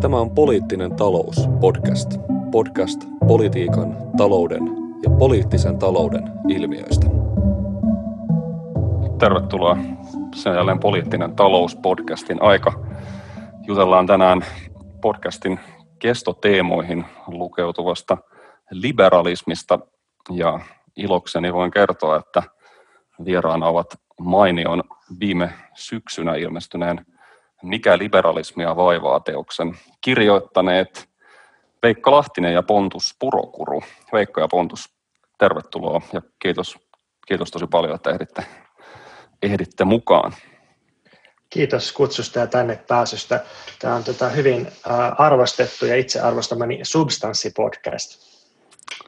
Tämä on Poliittinen talous podcast. Podcast politiikan, talouden ja poliittisen talouden ilmiöistä. Tervetuloa. Se on jälleen Poliittinen talous podcastin aika. Jutellaan tänään podcastin kestoteemoihin lukeutuvasta liberalismista ja ilokseni voin kertoa, että vieraana ovat mainion viime syksynä ilmestyneen Mikä liberalismia vaivaa teoksen kirjoittaneet Veikka Lahtinen ja Pontus Purokuru. Veikka ja Pontus, tervetuloa ja kiitos, kiitos tosi paljon, että ehditte, ehditte mukaan. Kiitos kutsusta ja tänne pääsystä. Tämä on tota hyvin arvostettu ja itse arvostamani substanssipodcast.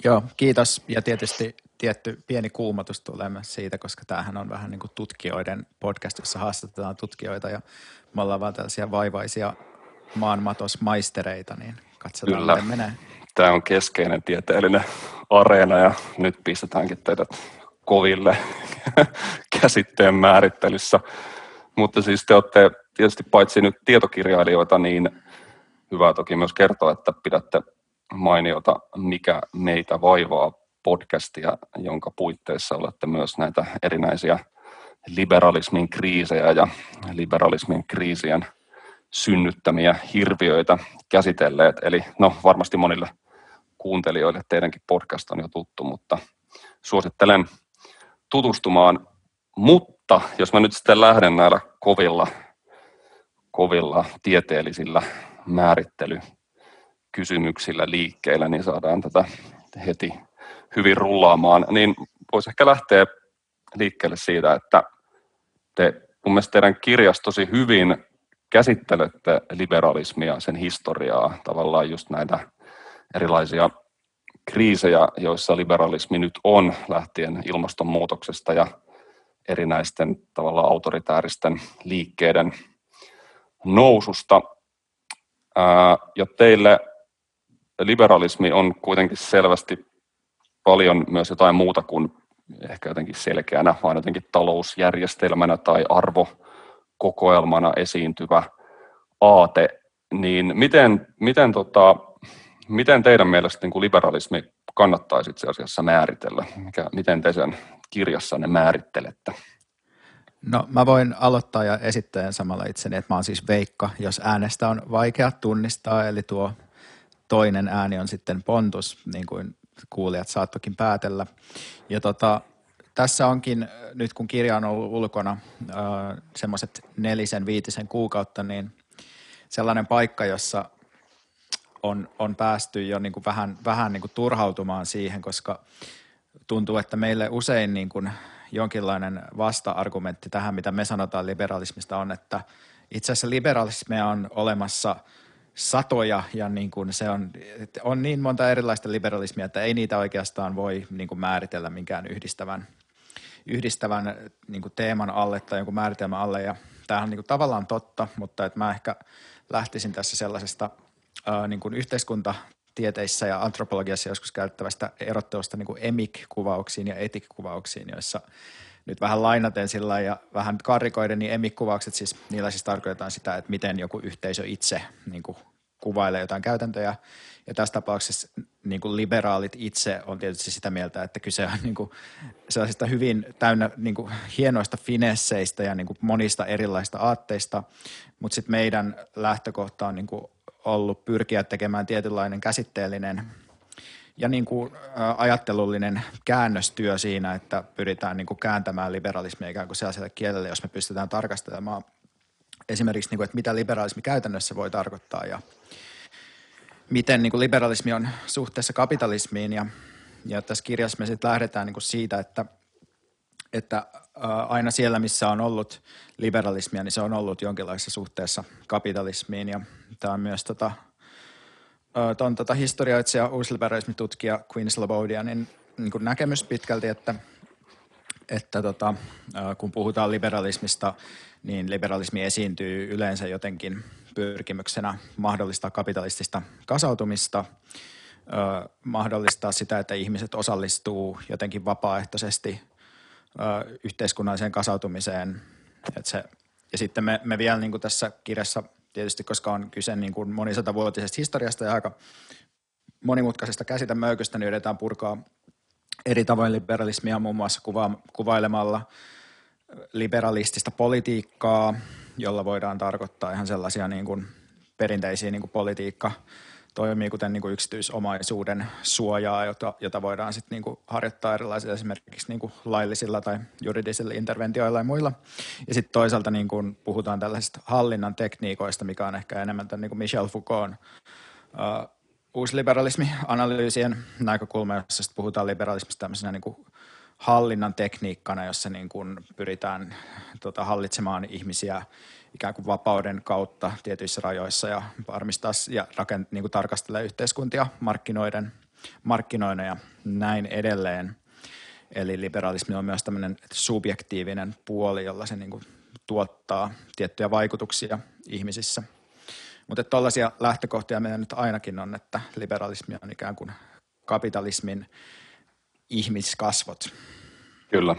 Joo, kiitos. Ja tietysti tietty pieni kuumotus tulee myös siitä, koska tämähän on vähän niin kuin tutkijoiden podcast, jossa haastatetaan tutkijoita ja me ollaan vaan tällaisia vaivaisia maanmatosmaistereita, niin katsotaan Kyllä. miten menee. Tämä on keskeinen tieteellinen areena ja nyt pistetäänkin teidät koville käsitteen määrittelyssä. Mutta siis te olette tietysti paitsi nyt tietokirjailijoita, niin hyvä toki myös kertoa, että pidätte mainiota Mikä meitä vaivaa podcastia, jonka puitteissa olette myös näitä erinäisiä liberalismin kriisejä ja liberalismin kriisien synnyttämiä hirviöitä käsitelleet. Eli no varmasti monille kuuntelijoille teidänkin podcast on jo tuttu, mutta suosittelen tutustumaan. Mutta jos mä nyt sitten lähden näillä kovilla, kovilla tieteellisillä määrittelykysymyksillä liikkeellä, niin saadaan tätä heti hyvin rullaamaan, niin voisi ehkä lähteä liikkeelle siitä, että te mun mielestä teidän kirjas tosi hyvin käsittelette liberalismia, sen historiaa, tavallaan just näitä erilaisia kriisejä, joissa liberalismi nyt on, lähtien ilmastonmuutoksesta ja erinäisten tavallaan autoritääristen liikkeiden noususta. Ja teille liberalismi on kuitenkin selvästi paljon myös jotain muuta kuin ehkä jotenkin selkeänä, vaan jotenkin talousjärjestelmänä tai arvokokoelmana esiintyvä aate, niin miten, miten, tota, miten teidän mielestä niin kuin liberalismi kannattaisi itse asiassa määritellä? Mikä, miten te sen kirjassanne määrittelette? No mä voin aloittaa ja esittää samalla itseni, että mä oon siis Veikka, jos äänestä on vaikea tunnistaa, eli tuo toinen ääni on sitten Pontus, niin kuin kuulijat saattokin päätellä. Ja tota, tässä onkin, nyt kun kirja on ollut ulkona äh, semmoiset nelisen, viitisen kuukautta, niin sellainen paikka, jossa on, on päästy jo niin kuin vähän, vähän niin kuin turhautumaan siihen, koska tuntuu, että meille usein niin kuin jonkinlainen vasta-argumentti tähän, mitä me sanotaan liberalismista on, että itse asiassa liberalismia on olemassa – satoja ja niin kuin se on, on niin monta erilaista liberalismia, että ei niitä oikeastaan voi niin kuin määritellä minkään yhdistävän, yhdistävän niin kuin teeman alle tai jonkun määritelmän alle. Ja tämähän on niin kuin tavallaan totta, mutta että mä ehkä lähtisin tässä sellaisesta ää, niin kuin yhteiskuntatieteissä ja antropologiassa joskus käyttävästä erottelusta niin emik-kuvauksiin ja etik-kuvauksiin, joissa nyt vähän lainaten sillä ja vähän karikoiden, niin emik-kuvaukset siis, niillä siis tarkoitetaan sitä, että miten joku yhteisö itse niin kuin kuvailee jotain käytäntöjä. Ja tässä tapauksessa niin kuin liberaalit itse on tietysti sitä mieltä, että kyse on niin kuin sellaisista hyvin täynnä niin kuin hienoista finesseistä ja niin kuin monista erilaista aatteista, mutta sitten meidän lähtökohta on niin kuin ollut pyrkiä tekemään tietynlainen käsitteellinen ja niin kuin ajattelullinen käännöstyö siinä, että pyritään niin kuin kääntämään liberalismia ikään kuin sellaiselle kielelle, jos me pystytään tarkastelemaan esimerkiksi, niin kuin, että mitä liberalismi käytännössä voi tarkoittaa ja miten niin kuin liberalismi on suhteessa kapitalismiin. Ja, ja tässä kirjassa me sitten lähdetään niin kuin siitä, että, että aina siellä, missä on ollut liberalismia, niin se on ollut jonkinlaisessa suhteessa kapitalismiin. Ja tämä on myös tota, ton tota historioitsija, uusliberalismin tutkija Queen Slobodianin niin kuin näkemys pitkälti, että, että tota, kun puhutaan liberalismista, niin liberalismi esiintyy yleensä jotenkin pyrkimyksenä mahdollistaa kapitalistista kasautumista, mahdollistaa sitä, että ihmiset osallistuu jotenkin vapaaehtoisesti yhteiskunnalliseen kasautumiseen. Että se, ja sitten me, me vielä niin kuin tässä kirjassa tietysti koska on kyse niin kuin monisatavuotisesta historiasta ja aika monimutkaisesta käsitemöyköstä, niin yritetään purkaa eri tavoin liberalismia muun muassa kuva- kuvailemalla liberalistista politiikkaa, jolla voidaan tarkoittaa ihan sellaisia niin kuin perinteisiä niin kuin politiikka toimii kuten niin kuin yksityisomaisuuden suojaa, jota, jota voidaan sitten niin kuin harjoittaa erilaisilla esimerkiksi niin kuin laillisilla tai juridisilla interventioilla ja muilla. Ja sitten toisaalta niin kuin puhutaan tällaisista hallinnan tekniikoista, mikä on ehkä enemmän tämän niin kuin Michel Foucault uh, uusliberalismi-analyysien näkökulma, jossa sitten puhutaan liberalismista tämmöisenä niin kuin hallinnan tekniikkana, jossa niin kuin pyritään tota, hallitsemaan ihmisiä ikään kuin vapauden kautta tietyissä rajoissa ja varmistaa ja rakent, niin kuin tarkastella yhteiskuntia markkinoiden, markkinoina ja näin edelleen. Eli liberalismi on myös tämmöinen subjektiivinen puoli, jolla se niin kuin tuottaa tiettyjä vaikutuksia ihmisissä. Mutta tällaisia lähtökohtia meillä nyt ainakin on, että liberalismi on ikään kuin kapitalismin ihmiskasvot. Kyllä.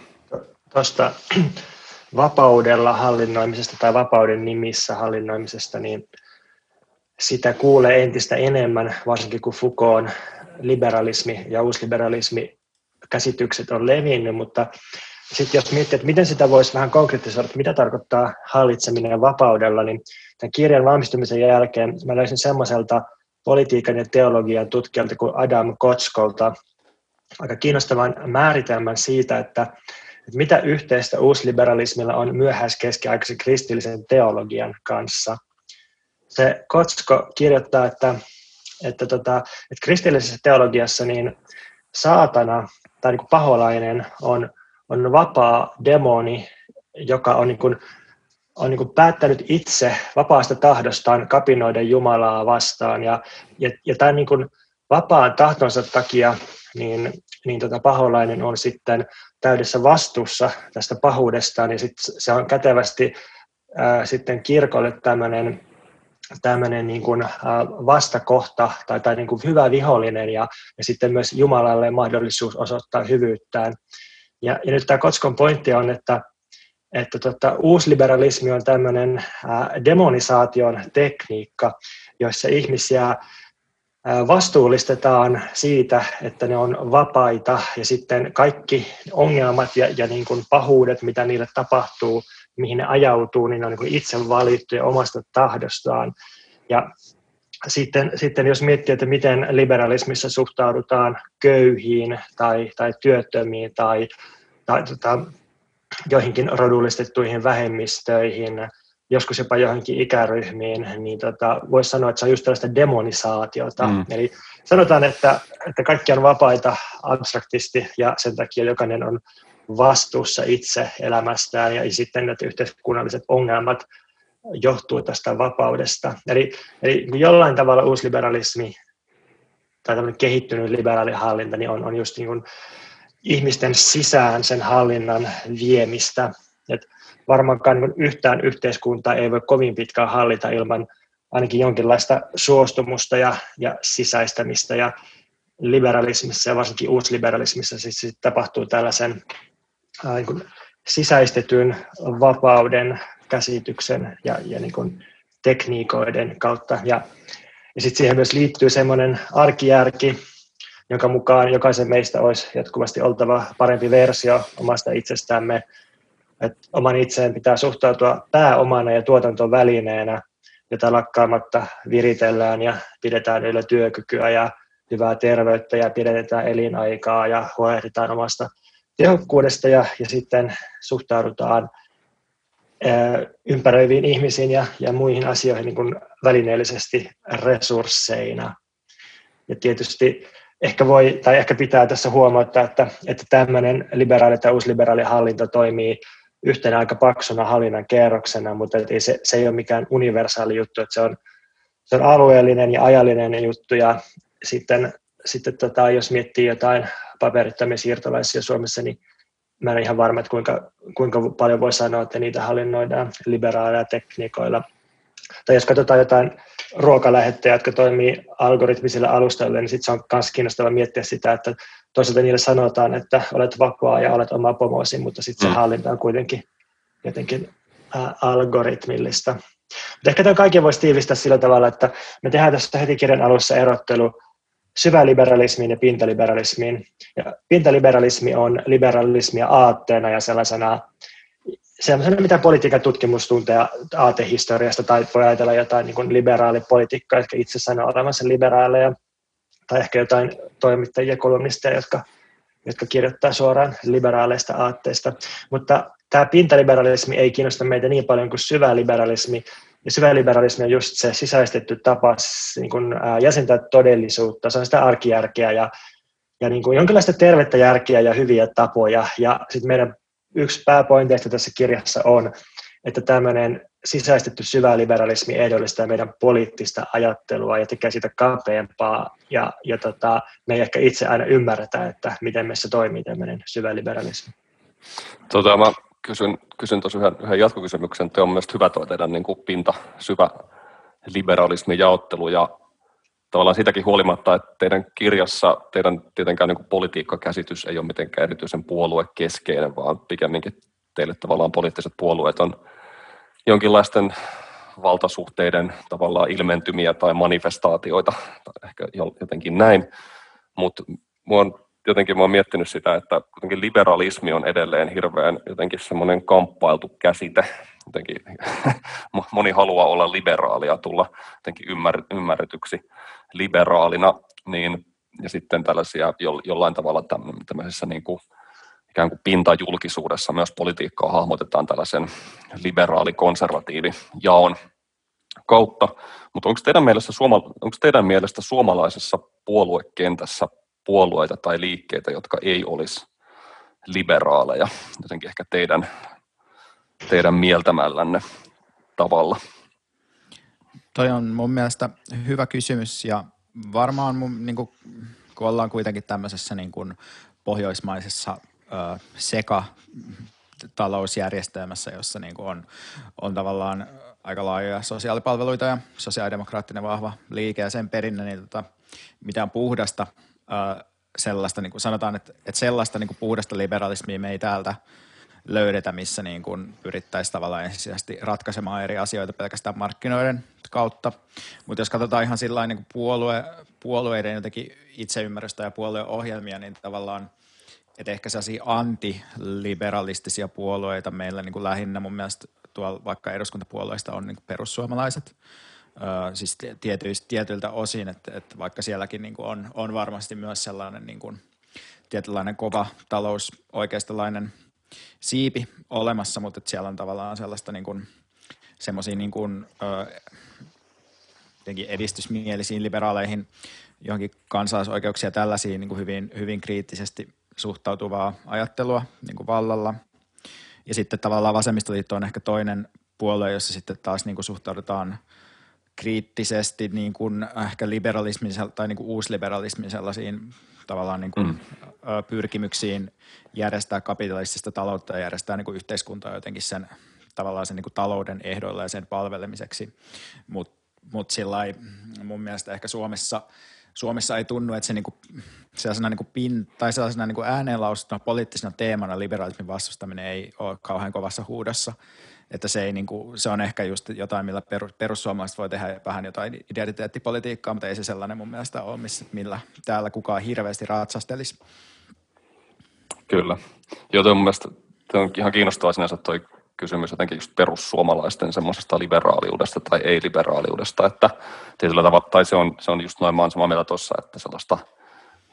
Tuosta vapaudella hallinnoimisesta tai vapauden nimissä hallinnoimisesta, niin sitä kuulee entistä enemmän, varsinkin kun Foucault liberalismi ja uusliberalismi käsitykset on levinnyt, mutta sitten jos miettii, että miten sitä voisi vähän konkretisoida, että mitä tarkoittaa hallitseminen vapaudella, niin tämän kirjan valmistumisen jälkeen mä löysin semmoiselta politiikan ja teologian tutkijalta kuin Adam Kotskolta aika kiinnostavan määritelmän siitä, että että mitä yhteistä uusliberalismilla on myöhäiskeskiaikaisen kristillisen teologian kanssa. Se Kotsko kirjoittaa, että, että, tota, että kristillisessä teologiassa niin saatana tai niin paholainen on, on vapaa demoni, joka on, niin kuin, on niin kuin päättänyt itse vapaasta tahdostaan kapinoida Jumalaa vastaan. Ja, ja, ja tämän niin kuin vapaan tahtonsa takia niin, niin tota paholainen on sitten täydessä vastuussa tästä pahuudestaan, niin sit se on kätevästi ää, sitten kirkolle tämmöinen tämmöinen niin kuin, vastakohta tai, tai niin kuin hyvä vihollinen ja, ja sitten myös Jumalalle mahdollisuus osoittaa hyvyyttään. Ja, ja nyt tämä Kotskon pointti on, että, että tota, uusliberalismi on tämmöinen ää, demonisaation tekniikka, jossa ihmisiä vastuullistetaan siitä, että ne on vapaita ja sitten kaikki ongelmat ja, ja niin kuin pahuudet, mitä niille tapahtuu, mihin ne ajautuu, niin ne on niin kuin itse valittuja omasta tahdostaan. Ja sitten, sitten jos miettii, että miten liberalismissa suhtaudutaan köyhiin tai, tai työttömiin tai, tai tota, joihinkin rodullistettuihin vähemmistöihin, joskus jopa johonkin ikäryhmiin, niin tota, voisi sanoa, että se on just tällaista demonisaatiota. Mm. Eli sanotaan, että, että kaikki on vapaita abstraktisti ja sen takia jokainen on vastuussa itse elämästään ja sitten että yhteiskunnalliset ongelmat johtuu tästä vapaudesta. Eli, eli jollain tavalla uusliberalismi tai tämmöinen kehittynyt liberaali hallinta niin on, on just niin kuin ihmisten sisään sen hallinnan viemistä. Et varmaankaan yhtään yhteiskuntaa ei voi kovin pitkään hallita ilman ainakin jonkinlaista suostumusta ja, ja sisäistämistä ja liberalismissa ja varsinkin uusliberalismissa siis sit tapahtuu tällaisen äh, niin kuin sisäistetyn vapauden käsityksen ja, ja niin kuin tekniikoiden kautta. Ja, ja sitten siihen myös liittyy semmoinen arkijärki, jonka mukaan jokaisen meistä olisi jatkuvasti oltava parempi versio omasta itsestämme, että oman itseen pitää suhtautua pääomana ja tuotantovälineenä, jota lakkaamatta viritellään ja pidetään yllä työkykyä ja hyvää terveyttä ja pidetään elinaikaa ja huolehditaan omasta tehokkuudesta ja, ja sitten suhtaudutaan ympäröiviin ihmisiin ja, ja muihin asioihin niin kuin välineellisesti resursseina. Ja tietysti ehkä voi, tai ehkä pitää tässä huomata, että, että tämmöinen liberaali tai uusliberaali hallinto toimii yhtenä aika paksuna hallinnan kerroksena, mutta ei se, se ei ole mikään universaali juttu, että se on, se on alueellinen ja ajallinen juttu ja sitten, sitten tota, jos miettii jotain paperittomia siirtolaisia Suomessa, niin mä en ole ihan varma, että kuinka, kuinka paljon voi sanoa, että niitä hallinnoidaan liberaaleilla tekniikoilla. Tai jos katsotaan jotain ruokalähettäjä, jotka toimii algoritmisilla alustoilla, niin sitten se on myös kiinnostavaa miettiä sitä, että toisaalta niille sanotaan, että olet vapaa ja olet oma pomosi, mutta sitten se mm. hallinta on kuitenkin jotenkin algoritmillista. ehkä tämän kaiken voisi tiivistää sillä tavalla, että me tehdään tässä heti kirjan alussa erottelu syväliberalismiin ja pintaliberalismiin. Ja pintaliberalismi on liberalismia aatteena ja sellaisena, sellaisena mitä politiikan tutkimus tuntee aatehistoriasta, tai voi ajatella jotain niin liberaalipolitiikkaa, jotka itse sanoo olevansa liberaaleja, tai ehkä jotain toimittajia, kolumnisteja, jotka, jotka kirjoittaa suoraan liberaaleista aatteista. Mutta tämä pintaliberalismi ei kiinnosta meitä niin paljon kuin syväliberalismi, ja syväliberalismi on just se sisäistetty tapa niin kuin, ää, jäsentää todellisuutta, se on sitä arkijärkeä ja, ja niin kuin jonkinlaista tervettä järkeä ja hyviä tapoja. Ja sitten meidän yksi pääpointeista tässä kirjassa on, että tämmöinen sisäistetty syväliberalismi ehdollistaa meidän poliittista ajattelua ja tekee siitä kapeampaa, ja, ja tota, me ei ehkä itse aina ymmärretä, että miten meissä toimii tämmöinen syväliberalismi. Tota, mä kysyn, kysyn tuossa yhden, yhden jatkokysymyksen. Te on myös hyvä tuo teidän niin pinta, syvä liberalismin jaottelu ja tavallaan siitäkin huolimatta, että teidän kirjassa teidän tietenkään niin politiikkakäsitys ei ole mitenkään erityisen puoluekeskeinen, vaan pikemminkin teille tavallaan poliittiset puolueet on jonkinlaisten valtasuhteiden tavallaan ilmentymiä tai manifestaatioita, tai ehkä jotenkin näin, mutta jotenkin mä oon miettinyt sitä, että kuitenkin liberalismi on edelleen hirveän jotenkin semmoinen kamppailtu käsite. Jotenkin moni haluaa olla liberaali ja tulla jotenkin ymmär, ymmärretyksi liberaalina, niin, ja sitten tällaisia jo, jollain tavalla tämmöisessä niin kuin, ikään kuin pintajulkisuudessa myös politiikkaa hahmotetaan tällaisen liberaali-konservatiivi-jaon kautta. Mutta onko teidän, mielestä onko teidän mielestä suomalaisessa puoluekentässä puolueita tai liikkeitä, jotka ei olisi liberaaleja, jotenkin ehkä teidän, teidän mieltämällänne tavalla? Toi on mun mielestä hyvä kysymys ja varmaan mun, niin kuin, kun ollaan kuitenkin tämmöisessä niin kuin pohjoismaisessa ö, seka talousjärjestelmässä, jossa niin kuin on, on tavallaan aika laajoja sosiaalipalveluita ja sosiaalidemokraattinen vahva liike ja sen perinne, niin tota, mitään puhdasta sellaista, niin kuin sanotaan, että, että sellaista niin kuin puhdasta liberalismia me ei täältä löydetä, missä niin kuin pyrittäisiin tavallaan ensisijaisesti ratkaisemaan eri asioita pelkästään markkinoiden kautta. Mutta jos katsotaan ihan sillä niin puolue, puolueiden jotenkin itseymmärrystä ja puolueohjelmia, niin tavallaan että ehkä sellaisia antiliberalistisia puolueita meillä niin kuin lähinnä mun mielestä tuolla vaikka eduskuntapuolueista on niin kuin perussuomalaiset – siis tietyistä, tietyiltä osin, että, että vaikka sielläkin niin kuin on, on varmasti myös sellainen niin kuin tietynlainen kova talous, oikeistolainen siipi olemassa, mutta että siellä on tavallaan sellaista niin kuin, semmoisia niin kuin, edistysmielisiin liberaaleihin johonkin kansalaisoikeuksia tällaisiin niin kuin hyvin, hyvin kriittisesti suhtautuvaa ajattelua niin kuin vallalla. Ja sitten tavallaan vasemmistoliitto on ehkä toinen puolue, jossa sitten taas niin kuin suhtaudutaan – kriittisesti niin kuin ehkä liberalismin tai niin kuin uusliberalismin sellaisiin tavallaan niin kuin mm. pyrkimyksiin järjestää kapitalistista taloutta ja järjestää niin kuin yhteiskuntaa jotenkin sen tavallaan sen niin kuin talouden ehdoilla ja sen palvelemiseksi. Mutta mut sillä mun mielestä ehkä Suomessa, Suomessa ei tunnu, että se niin kuin, sellaisena, niin kuin pin, tai sellaisena niin kuin ääneenlausutuna poliittisena teemana liberalismin vastustaminen ei ole kauhean kovassa huudossa – että se, ei, niin kuin, se on ehkä just jotain, millä perussuomalaiset voi tehdä vähän jotain identiteettipolitiikkaa, mutta ei se sellainen mun mielestä ole, missä, millä täällä kukaan hirveästi ratsastelisi. Kyllä. Joo, mun mielestä on ihan kiinnostavaa sinänsä toi kysymys jotenkin just perussuomalaisten semmoisesta liberaaliudesta tai ei-liberaaliudesta, että tietyllä tavalla, tai se on, se on just noin, mä samaa mieltä tuossa, että sellaista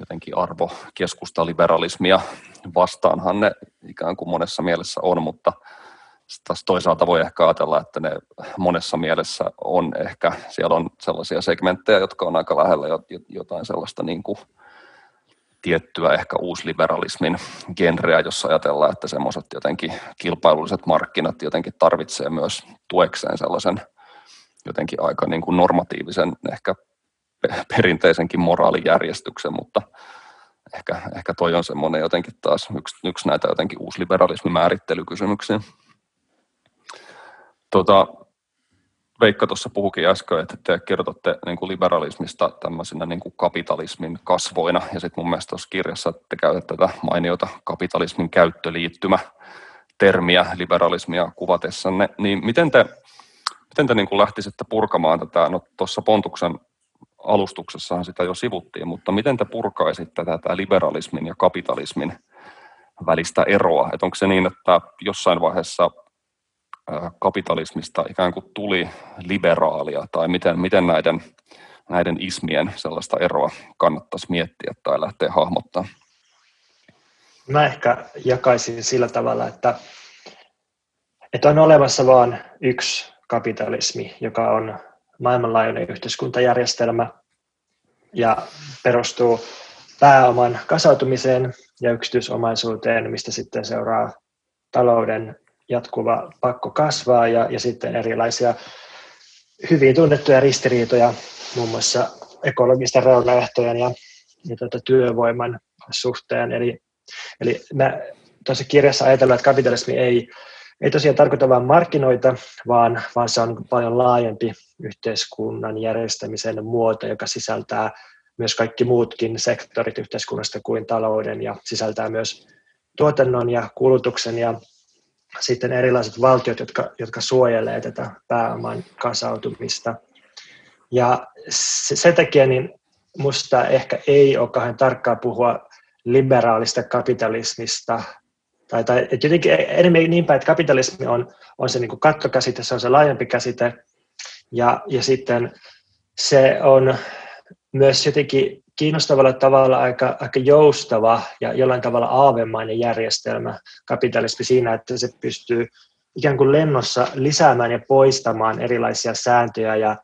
jotenkin arvokeskusta liberalismia vastaanhan ne ikään kuin monessa mielessä on, mutta – taas toisaalta voi ehkä ajatella, että ne monessa mielessä on ehkä, siellä on sellaisia segmenttejä, jotka on aika lähellä jotain sellaista niin kuin tiettyä ehkä uusliberalismin genreä, jossa ajatellaan, että semmoiset jotenkin kilpailulliset markkinat jotenkin tarvitsee myös tuekseen sellaisen jotenkin aika niin kuin normatiivisen, ehkä perinteisenkin moraalijärjestyksen, mutta ehkä, ehkä toi on semmoinen jotenkin taas yksi, yksi näitä jotenkin uusliberalismin määrittelykysymyksiä. Tuota, Veikka tuossa puhukin äsken, että te kertotte niin kuin liberalismista tämmöisenä niin kuin kapitalismin kasvoina, ja sitten mun mielestä tuossa kirjassa te käytätte tätä mainiota kapitalismin käyttöliittymä termiä liberalismia kuvatessanne, niin miten te, miten te niin kuin lähtisitte purkamaan tätä, no tuossa Pontuksen alustuksessahan sitä jo sivuttiin, mutta miten te purkaisitte tätä liberalismin ja kapitalismin välistä eroa? Että onko se niin, että jossain vaiheessa kapitalismista ikään kuin tuli liberaalia, tai miten, miten näiden, näiden ismien sellaista eroa kannattaisi miettiä tai lähteä hahmottaa? Mä ehkä jakaisin sillä tavalla, että, että on olemassa vain yksi kapitalismi, joka on maailmanlaajuinen yhteiskuntajärjestelmä ja perustuu pääoman kasautumiseen ja yksityisomaisuuteen, mistä sitten seuraa talouden jatkuva pakko kasvaa ja, ja sitten erilaisia hyvin tunnettuja ristiriitoja, muun muassa ekologisten reunaehtojen ja, ja tuota, työvoiman suhteen. Eli, eli mä tuossa kirjassa ajatellaan, että kapitalismi ei, ei tosiaan tarkoita vain markkinoita, vaan, vaan se on paljon laajempi yhteiskunnan järjestämisen muoto, joka sisältää myös kaikki muutkin sektorit yhteiskunnasta kuin talouden ja sisältää myös tuotannon ja kulutuksen ja sitten erilaiset valtiot, jotka, jotka suojelee tätä pääoman kasautumista. Ja sen takia niin musta ehkä ei ole kauhean tarkkaa puhua liberaalista kapitalismista, tai, tai että jotenkin enemmän niin päin, että kapitalismi on, on se niin kuin kattokäsite, se on se laajempi käsite, ja, ja sitten se on myös jotenkin kiinnostavalla tavalla aika, aika joustava ja jollain tavalla aavemainen järjestelmä kapitalismi siinä, että se pystyy ikään kuin lennossa lisäämään ja poistamaan erilaisia sääntöjä ja,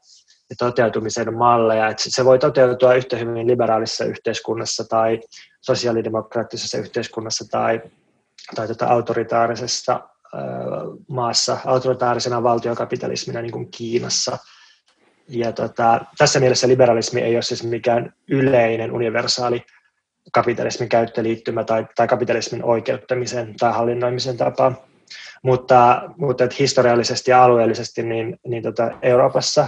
ja toteutumisen malleja. Että se voi toteutua yhtä hyvin liberaalissa yhteiskunnassa tai sosiaalidemokraattisessa yhteiskunnassa tai, tai tota autoritaarisessa maassa, autoritaarisena valtiokapitalismina niin kuin Kiinassa – ja tota, tässä mielessä liberalismi ei ole siis mikään yleinen, universaali kapitalismin käyttöliittymä tai, tai kapitalismin oikeuttamisen tai hallinnoimisen tapa. Mutta, mutta että historiallisesti ja alueellisesti niin, niin tota Euroopassa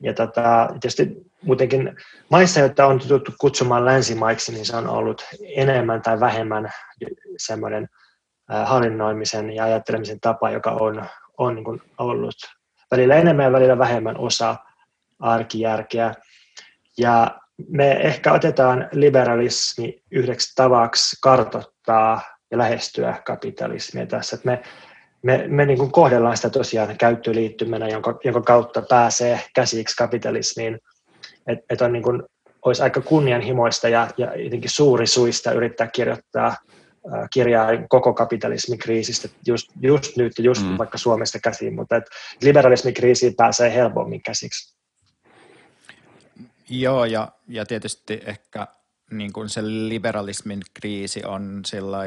ja tota, tietysti muutenkin maissa, joita on tuttu kutsumaan länsimaiksi, niin se on ollut enemmän tai vähemmän semmoinen hallinnoimisen ja ajattelemisen tapa, joka on, on niin kuin ollut välillä enemmän ja välillä vähemmän osa arkijärkeä. Ja me ehkä otetaan liberalismi yhdeksi tavaksi kartottaa ja lähestyä kapitalismia tässä. Että me me, me niin kuin kohdellaan sitä tosiaan käyttöliittymänä, jonka, jonka kautta pääsee käsiksi kapitalismiin. Että et on niin kuin, olisi aika kunnianhimoista ja, ja jotenkin suuri suista yrittää kirjoittaa kirjaa koko kapitalismin kriisistä just, just nyt ja just mm. vaikka Suomesta käsiin, mutta et liberalismin kriisiin pääsee helpommin käsiksi. Joo, ja, ja tietysti ehkä niin kuin se liberalismin kriisi on sillä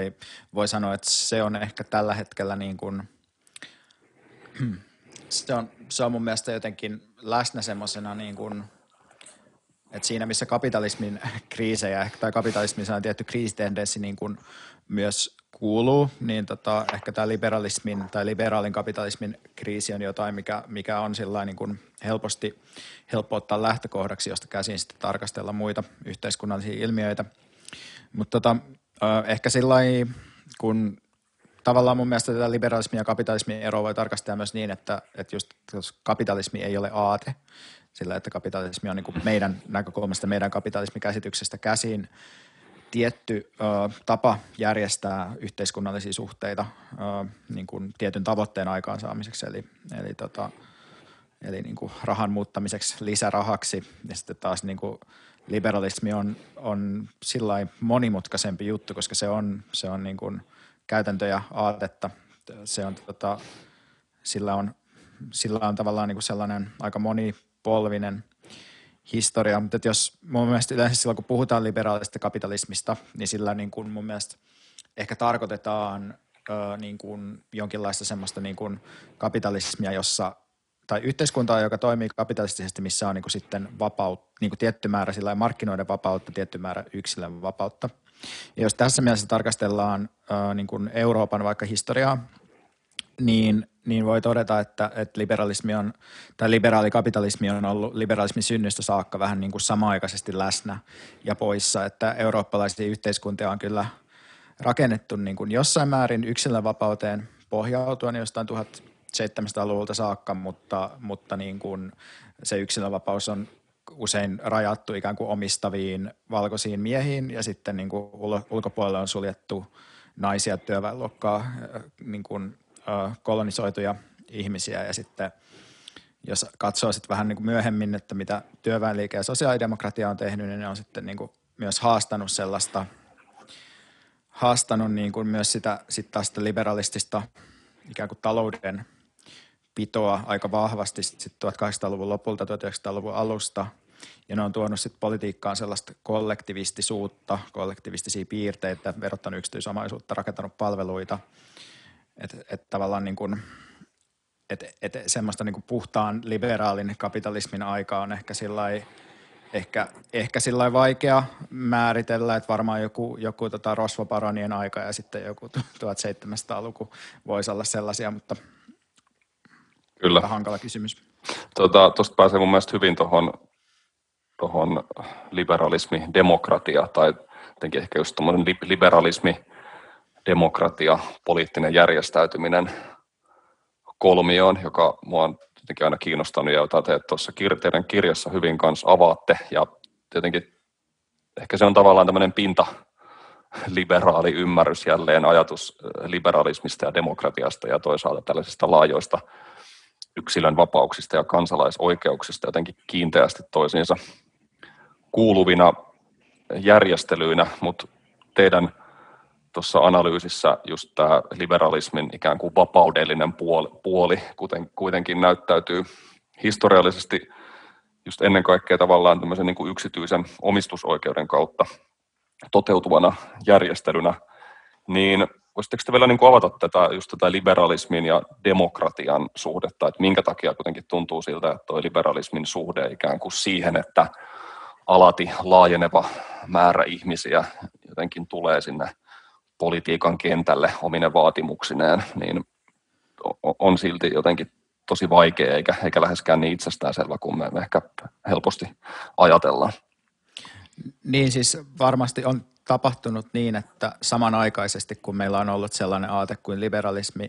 voi sanoa, että se on ehkä tällä hetkellä niin kuin, se on, se on mun mielestä jotenkin läsnä semmoisena niin kuin, että siinä missä kapitalismin kriisejä tai kapitalismin on tietty kriisitendenssi niin kuin myös kuuluu, niin tota, ehkä tämä liberalismin tai liberaalin kapitalismin kriisi on jotain, mikä, mikä on niin kuin helposti helppo ottaa lähtökohdaksi, josta käsin sitten tarkastella muita yhteiskunnallisia ilmiöitä. Mutta tota, ehkä sillä kun tavallaan mun mielestä tätä liberalismin ja kapitalismin eroa voi tarkastella myös niin, että, että just kapitalismi ei ole aate, sillä että kapitalismi on niin kuin meidän näkökulmasta, meidän kapitalismikäsityksestä käsin tietty ö, tapa järjestää yhteiskunnallisia suhteita ö, niin kuin tietyn tavoitteen aikaansaamiseksi, eli, eli, tota, eli niin kuin rahan muuttamiseksi lisärahaksi. Ja sitten taas niin kuin liberalismi on, on sillä monimutkaisempi juttu, koska se on, se on niin kuin käytäntö ja aatetta. Se on, tota, sillä, on, sillä on tavallaan niin kuin sellainen aika monipolvinen – historia, mutta että jos mun mielestä yleensä silloin, kun puhutaan liberaalista kapitalismista, niin sillä niin kuin mun mielestä ehkä tarkoitetaan ö, niin kuin jonkinlaista semmoista niin kuin kapitalismia, jossa tai yhteiskuntaa, joka toimii kapitalistisesti, missä on niin kuin sitten vapaut, niin kuin tietty määrä sillä markkinoiden vapautta, tietty määrä yksilön vapautta. Ja jos tässä mielessä tarkastellaan ö, niin kuin Euroopan vaikka historiaa, niin niin voi todeta, että, että liberalismi on, tai liberaalikapitalismi on ollut liberalismin synnystä saakka vähän niin kuin samaaikaisesti läsnä ja poissa, että eurooppalaisia yhteiskuntia on kyllä rakennettu niin kuin jossain määrin yksilönvapauteen pohjautuen jostain 1700-luvulta saakka, mutta, mutta niin kuin se yksilönvapaus on usein rajattu ikään kuin omistaviin valkoisiin miehiin ja sitten niin kuin ulkopuolelle on suljettu naisia työväenluokkaa niin kuin, kolonisoituja ihmisiä ja sitten jos katsoo sitten vähän niin kuin myöhemmin, että mitä työväenliike ja sosiaalidemokratia on tehnyt, niin ne on sitten niin kuin myös haastanut sellaista, haastanut niin kuin myös sitä, sit taas sitä liberalistista ikään kuin talouden pitoa aika vahvasti sitten 1800-luvun lopulta, 1900-luvun alusta. Ja ne on tuonut sitten politiikkaan sellaista kollektivistisuutta, kollektivistisia piirteitä, verottanut yksityisomaisuutta, rakentanut palveluita. Että et tavallaan niin kuin, et, et semmoista niin kuin puhtaan liberaalin kapitalismin aikaa on ehkä sillai, ehkä, ehkä sillä vaikea määritellä, että varmaan joku, joku tota rosvoparonien aika ja sitten joku 1700-luku voisi olla sellaisia, mutta – Kyllä. hankala kysymys. Tuosta tota, pääsee mun mielestä hyvin tuohon tohon liberalismi, demokratia tai jotenkin ehkä just tuommoinen liberalismi, demokratia, poliittinen järjestäytyminen kolmioon, joka mua on tietenkin aina kiinnostanut ja jota te tuossa teidän kirjassa hyvin kanssa avaatte. Ja tietenkin ehkä se on tavallaan tämmöinen pinta liberaali ymmärrys jälleen ajatus liberalismista ja demokratiasta ja toisaalta tällaisista laajoista yksilön vapauksista ja kansalaisoikeuksista jotenkin kiinteästi toisiinsa kuuluvina järjestelyinä, mutta teidän tuossa analyysissä just tämä liberalismin ikään kuin vapaudellinen puoli, puoli kuten kuitenkin näyttäytyy historiallisesti just ennen kaikkea tavallaan tämmöisen niin kuin yksityisen omistusoikeuden kautta toteutuvana järjestelynä, niin Voisitteko te vielä niin avata tätä, just tätä liberalismin ja demokratian suhdetta, että minkä takia kuitenkin tuntuu siltä, että tuo liberalismin suhde ikään kuin siihen, että alati laajeneva määrä ihmisiä jotenkin tulee sinne politiikan kentälle omine vaatimuksineen, niin on silti jotenkin tosi vaikea eikä, eikä läheskään niin itsestäänselvä kuin me ehkä helposti ajatellaan. Niin siis varmasti on tapahtunut niin, että samanaikaisesti kun meillä on ollut sellainen aate kuin liberalismi,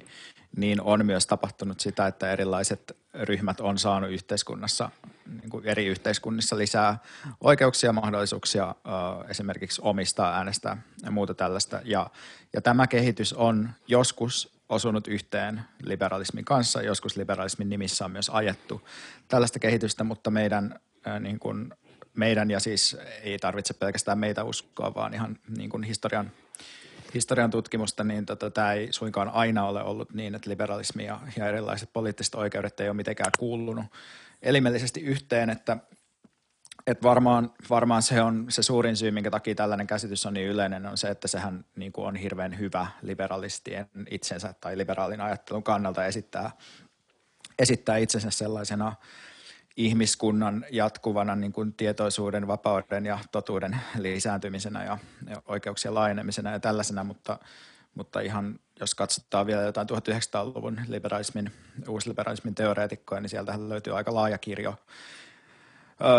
niin on myös tapahtunut sitä, että erilaiset ryhmät on saanut yhteiskunnassa, niin kuin eri yhteiskunnissa lisää oikeuksia mahdollisuuksia esimerkiksi omistaa, äänestää ja muuta tällaista. Ja, ja tämä kehitys on joskus osunut yhteen liberalismin kanssa, joskus liberalismin nimissä on myös ajettu tällaista kehitystä, mutta meidän niin kuin meidän ja siis ei tarvitse pelkästään meitä uskoa, vaan ihan niin kuin historian, historian tutkimusta, niin tota, tämä ei suinkaan aina ole ollut niin, että liberalismi ja, ja erilaiset poliittiset oikeudet ei ole mitenkään kuulunut elimellisesti yhteen, että et varmaan, varmaan se on se suurin syy, minkä takia tällainen käsitys on niin yleinen, on se, että sehän niin kuin on hirveän hyvä liberalistien itsensä tai liberaalin ajattelun kannalta esittää, esittää itsensä sellaisena ihmiskunnan jatkuvana niin kuin tietoisuuden, vapauden ja totuuden lisääntymisenä ja, ja oikeuksien laajenemisena ja tällaisena, mutta, mutta ihan jos katsotaan vielä jotain 1900-luvun liberalismin, uusliberalismin teoreetikkoja, niin sieltä löytyy aika laaja kirjo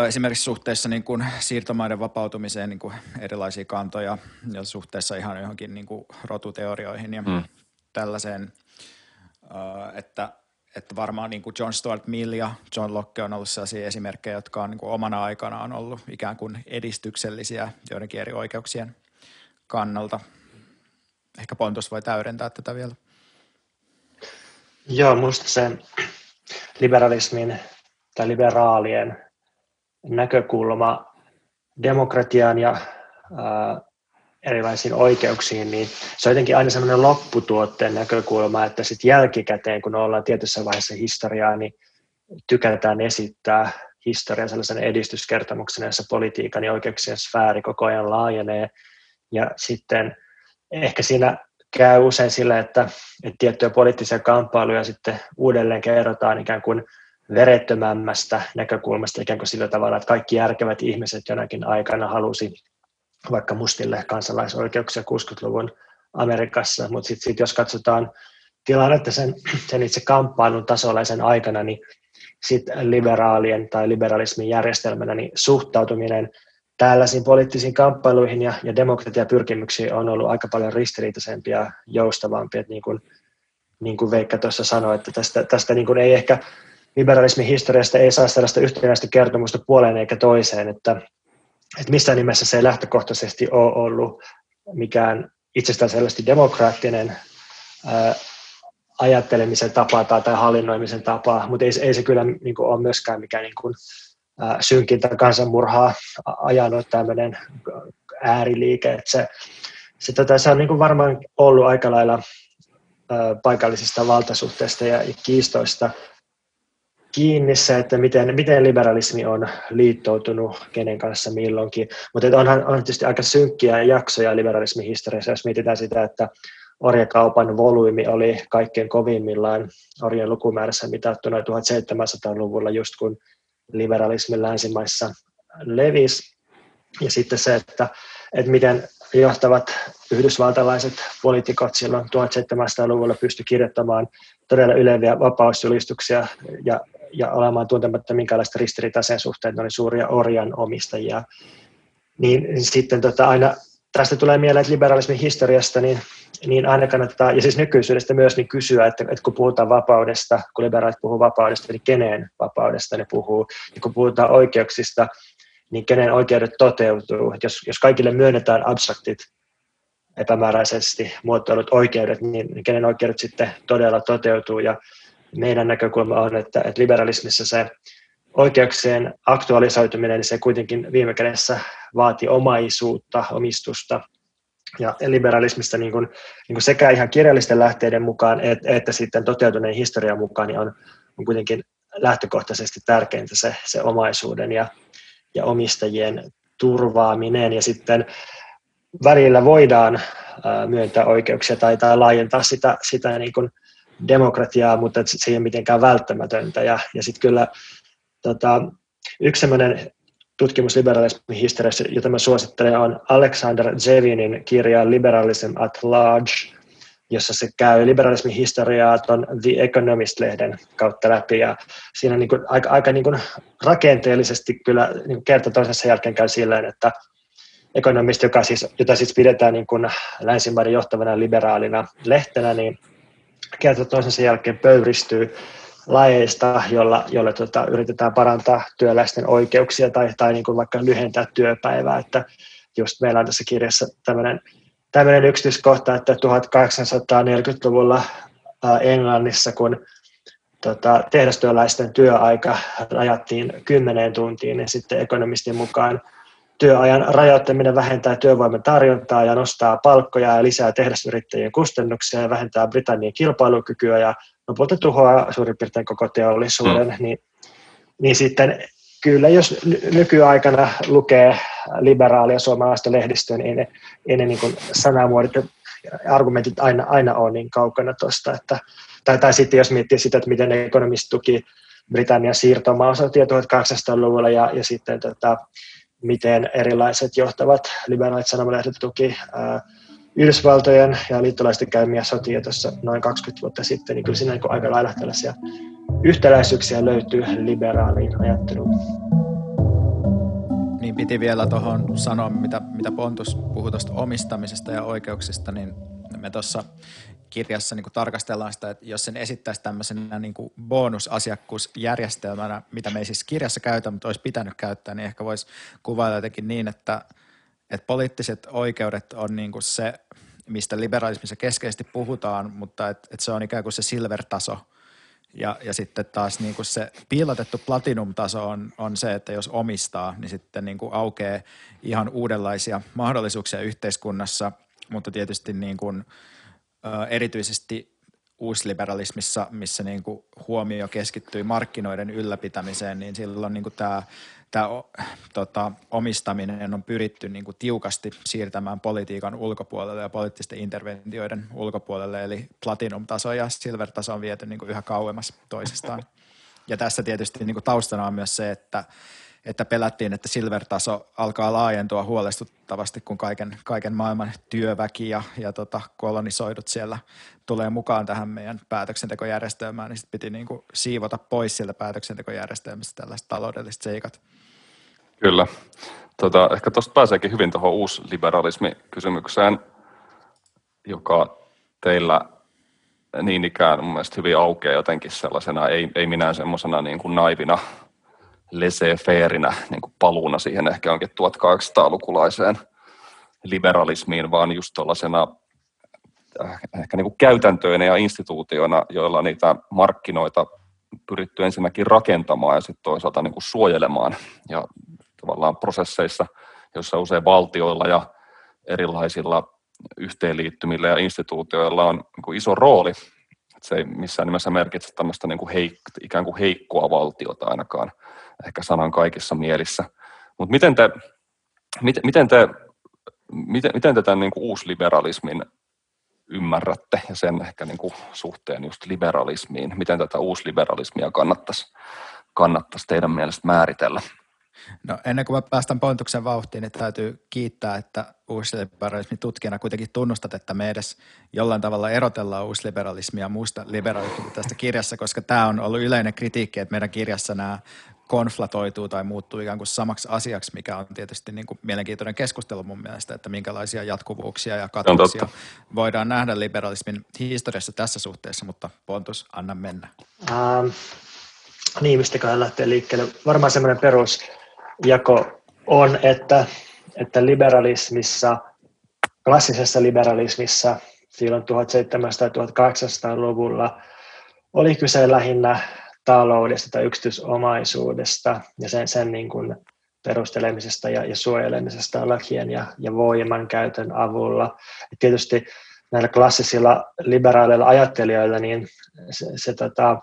esimerkiksi suhteessa niin kuin siirtomaiden vapautumiseen niin kuin erilaisia kantoja ja suhteessa ihan johonkin niin kuin rotuteorioihin ja mm. tällaiseen, että – että varmaan niin kuin John Stuart Mill ja John Locke on ollut sellaisia esimerkkejä, jotka on niin kuin omana aikanaan ollut ikään kuin edistyksellisiä joidenkin eri oikeuksien kannalta. Ehkä Pontus voi täydentää tätä vielä. Joo, minusta se liberalismin tai liberaalien näkökulma demokratiaan ja erilaisiin oikeuksiin, niin se on jotenkin aina semmoinen lopputuotteen näkökulma, että sitten jälkikäteen, kun ollaan tietyssä vaiheessa historiaa, niin tykätään esittää historian sellaisen edistyskertomuksena, jossa politiikan ja oikeuksien sfääri koko ajan laajenee. Ja sitten ehkä siinä käy usein sillä, että, että tiettyjä poliittisia kamppailuja sitten uudelleen kerrotaan ikään kuin verettömämmästä näkökulmasta, ikään kuin sillä tavalla, että kaikki järkevät ihmiset jonakin aikana halusi vaikka mustille kansalaisoikeuksia 60-luvun Amerikassa, mutta sitten sit jos katsotaan tilannetta sen, sen itse kamppailun tasolla ja sen aikana, niin sitten liberaalien tai liberalismin järjestelmänä niin suhtautuminen tällaisiin poliittisiin kamppailuihin ja, ja demokratiapyrkimyksiin on ollut aika paljon ristiriitaisempia ja joustavampia. Että niin kuin niin kuin Veikka tuossa sanoi, että tästä, tästä niin kuin ei ehkä liberalismin historiasta ei saa sellaista yhtenäistä kertomusta puoleen eikä toiseen, että, että missään nimessä se ei lähtökohtaisesti ole ollut mikään itsestään selvästi demokraattinen ajattelemisen tapa tai, hallinnoimisen tapa, mutta ei, ei se kyllä niin kuin, ole myöskään mikään niin kuin, synkintä kansanmurhaa ajanut tämmöinen ääriliike. Että se, se, tota, se on niin kuin varmaan ollut aika lailla paikallisista valtasuhteista ja kiistoista kiinni se, että miten, miten liberalismi on liittoutunut kenen kanssa milloinkin. Mutta onhan on tietysti aika synkkiä jaksoja liberalismin historiassa, jos mietitään sitä, että orjakaupan volyymi oli kaikkein kovimmillaan orjen lukumäärässä mitattuna 1700-luvulla, just kun liberalismi länsimaissa levisi. Ja sitten se, että, että miten johtavat yhdysvaltalaiset poliitikot silloin 1700-luvulla pysty kirjoittamaan todella yleviä vapausjulistuksia ja, ja olemaan tuntematta minkälaista ristiriitaa sen suhteen, että ne oli suuria orjan omistajia. Niin sitten tota, aina tästä tulee mieleen, että liberalismin historiasta, niin, niin aina kannattaa, ja siis nykyisyydestä myös, niin kysyä, että, että kun puhutaan vapaudesta, kun liberaalit puhuu vapaudesta, niin kenen vapaudesta ne puhuu, ja kun puhutaan oikeuksista, niin kenen oikeudet toteutuu. Että jos, jos kaikille myönnetään abstraktit epämääräisesti muotoilut oikeudet, niin kenen oikeudet sitten todella toteutuu. Ja meidän näkökulma on, että, että liberalismissa se oikeuksien aktualisoituminen, niin se kuitenkin viime kädessä vaati omaisuutta, omistusta. Ja liberalismista niin kuin, niin kuin sekä ihan kirjallisten lähteiden mukaan että, että sitten toteutuneen historian mukaan niin on, on kuitenkin lähtökohtaisesti tärkeintä se, se omaisuuden ja, ja omistajien turvaaminen. Ja sitten välillä voidaan myöntää oikeuksia tai, tai laajentaa sitä, sitä niin kuin demokratiaa, mutta se ei ole mitenkään välttämätöntä. Ja, ja sitten kyllä tota, yksi sellainen tutkimus liberalismin historiassa, jota mä suosittelen, on Alexander Zevinin kirja Liberalism at Large, jossa se käy liberalismin historiaa tuon The Economist-lehden kautta läpi. Ja siinä niin kuin, aika, aika niin kuin rakenteellisesti kyllä niin kerta toisensa jälkeen käy silleen, että Economist, joka siis, jota siis pidetään niin kuin länsimaiden johtavana liberaalina lehtenä, niin kerta toisensa jälkeen pöyristyy lajeista, jolla, jolla tota, yritetään parantaa työläisten oikeuksia tai, tai niin kuin vaikka lyhentää työpäivää. Että just meillä on tässä kirjassa tämmöinen, tämmöinen yksityiskohta, että 1840-luvulla Englannissa, kun tota, tehdastyöläisten työaika rajattiin kymmeneen tuntiin, niin sitten ekonomistin mukaan työajan rajoittaminen vähentää työvoiman tarjontaa ja nostaa palkkoja ja lisää tehdasyrittäjien kustannuksia ja vähentää Britannian kilpailukykyä ja lopulta tuhoaa suurin piirtein koko teollisuuden, mm. niin, niin sitten kyllä jos nykyaikana lukee liberaalia suomalaista lehdistöä, niin ei ne, ei ne niin kuin sanamuodot ja argumentit aina, aina ole niin kaukana tuosta, että tai, tai sitten jos miettii sitä, että miten ekonomist tuki Britannian siirtomaaosatia 1800-luvulla ja, ja sitten tota, miten erilaiset johtavat liberaalit sanomalehdet tuki Yhdysvaltojen ja liittolaisten käymiä sotia tuossa noin 20 vuotta sitten, niin kyllä siinä niin aika lailla tällaisia yhtäläisyyksiä löytyy liberaaliin ajatteluun. Niin piti vielä tuohon sanoa, mitä, mitä Pontus puhui tuosta omistamisesta ja oikeuksista, niin me tuossa kirjassa niin tarkastellaan sitä, että jos sen esittäisi tämmöisenä niin kuin bonusasiakkuusjärjestelmänä, mitä me ei siis kirjassa käytä, mutta olisi pitänyt käyttää, niin ehkä voisi kuvailla jotenkin niin, että, että poliittiset oikeudet on niin kuin se, mistä liberalismissa keskeisesti puhutaan, mutta että että se on ikään kuin se silver-taso. Ja, ja sitten taas niin kuin se piilotettu platinum-taso on, on se, että jos omistaa, niin sitten niin kuin aukeaa ihan uudenlaisia mahdollisuuksia yhteiskunnassa, mutta tietysti niin kuin – erityisesti uusliberalismissa, missä niin kuin huomio keskittyy markkinoiden ylläpitämiseen, niin silloin niin kuin tämä, tämä tota, omistaminen on pyritty niin kuin tiukasti siirtämään politiikan ulkopuolelle ja poliittisten interventioiden ulkopuolelle, eli platinum-taso ja silver-taso on viety niin kuin yhä kauemmas toisistaan. Ja tässä tietysti niin kuin taustana on myös se, että että pelättiin, että silver-taso alkaa laajentua huolestuttavasti, kun kaiken, kaiken maailman työväki ja, ja tota, kolonisoidut siellä tulee mukaan tähän meidän päätöksentekojärjestelmään, niin sitten piti niin kuin siivota pois sieltä päätöksentekojärjestelmästä tällaiset taloudelliset seikat. Kyllä. Tota, ehkä tuosta pääseekin hyvin tuohon uusliberalismi-kysymykseen, joka teillä niin ikään mun mielestä hyvin aukeaa jotenkin sellaisena, ei, ei minä semmoisena niin kuin naivina laissez-fairinä niin paluuna siihen ehkä onkin 1800-lukulaiseen liberalismiin, vaan just tuollaisena äh, ehkä niin kuin käytäntöinä ja instituutioina, joilla niitä markkinoita pyritty ensinnäkin rakentamaan ja sitten toisaalta niin kuin suojelemaan. Ja tavallaan prosesseissa, joissa usein valtioilla ja erilaisilla yhteenliittymillä ja instituutioilla on niin kuin iso rooli. Se ei missään nimessä merkitse tämmöistä niin kuin heik- ikään kuin heikkoa valtiota ainakaan ehkä sanan kaikissa mielissä. Mutta miten te, miten, te, miten, miten te tämän niin kuin uusliberalismin ymmärrätte ja sen ehkä niin kuin suhteen just liberalismiin? Miten tätä uusliberalismia kannattaisi, kannattaisi teidän mielestä määritellä? No ennen kuin mä päästän Pontuksen vauhtiin, niin täytyy kiittää, että uusliberalismin tutkijana kuitenkin tunnustat, että me edes jollain tavalla erotellaan uusliberalismia muusta liberalismista tästä kirjassa, koska tämä on ollut yleinen kritiikki, että meidän kirjassa nämä konflatoituu tai muuttuu ikään kuin samaksi asiaksi, mikä on tietysti niin kuin mielenkiintoinen keskustelu mun mielestä, että minkälaisia jatkuvuuksia ja katkoksia voidaan nähdä liberalismin historiassa tässä suhteessa, mutta Pontus, anna mennä. Ähm, niin, mistä lähtee liikkeelle. Varmaan semmoinen perusjako on, että, että liberalismissa, klassisessa liberalismissa silloin 1700-1800-luvulla oli kyse lähinnä taloudesta tai yksityisomaisuudesta ja sen, sen niin kuin perustelemisesta ja, ja suojelemisesta lakien ja, ja voiman käytön avulla. Et tietysti näillä klassisilla liberaaleilla ajattelijoilla niin se, se, tota,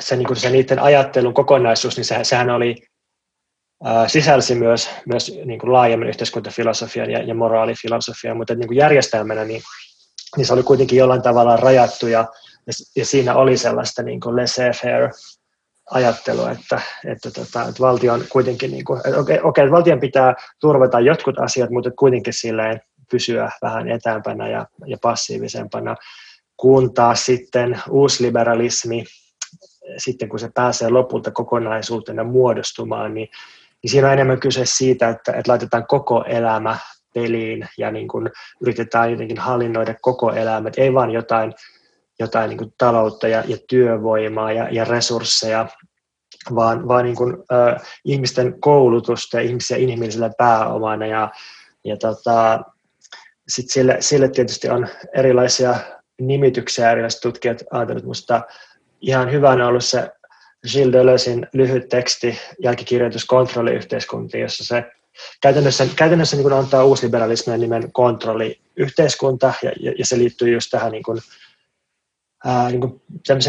se, niin kuin se niiden ajattelun kokonaisuus, niin se, sehän oli sisälsi myös, myös niin kuin laajemmin yhteiskuntafilosofian ja, ja moraalifilosofian, mutta niin kuin järjestelmänä niin, niin se oli kuitenkin jollain tavalla rajattu ja ja, ja siinä oli sellaista niin kuin laissez-faire ajattelua, että, että, tota, että valtion kuitenkin, niin kuin, että okei, okei, valtion pitää turvata jotkut asiat, mutta kuitenkin silleen pysyä vähän etäämpänä ja, ja passiivisempana, kun taas sitten uusliberalismi, sitten kun se pääsee lopulta kokonaisuutena muodostumaan, niin, niin siinä on enemmän kyse siitä, että, että laitetaan koko elämä peliin ja niin kuin yritetään jotenkin hallinnoida koko elämä, ei vaan jotain jotain niin kuin taloutta ja, ja työvoimaa ja, ja resursseja, vaan, vaan niin kuin, ö, ihmisten koulutusta ja ihmisiä inhimillisellä pääomana. Ja, ja tota, sit sille, sille tietysti on erilaisia nimityksiä, erilaiset tutkijat ajatellut, mutta ihan hyvä on ollut se Gilles Deleuzein lyhyt teksti, jälkikirjoitus kontrolliyhteiskuntiin, jossa se käytännössä, käytännössä niin kuin antaa uusliberalismin nimen kontrolliyhteiskunta, ja, ja, ja se liittyy just tähän niin kuin, ää, niin kuin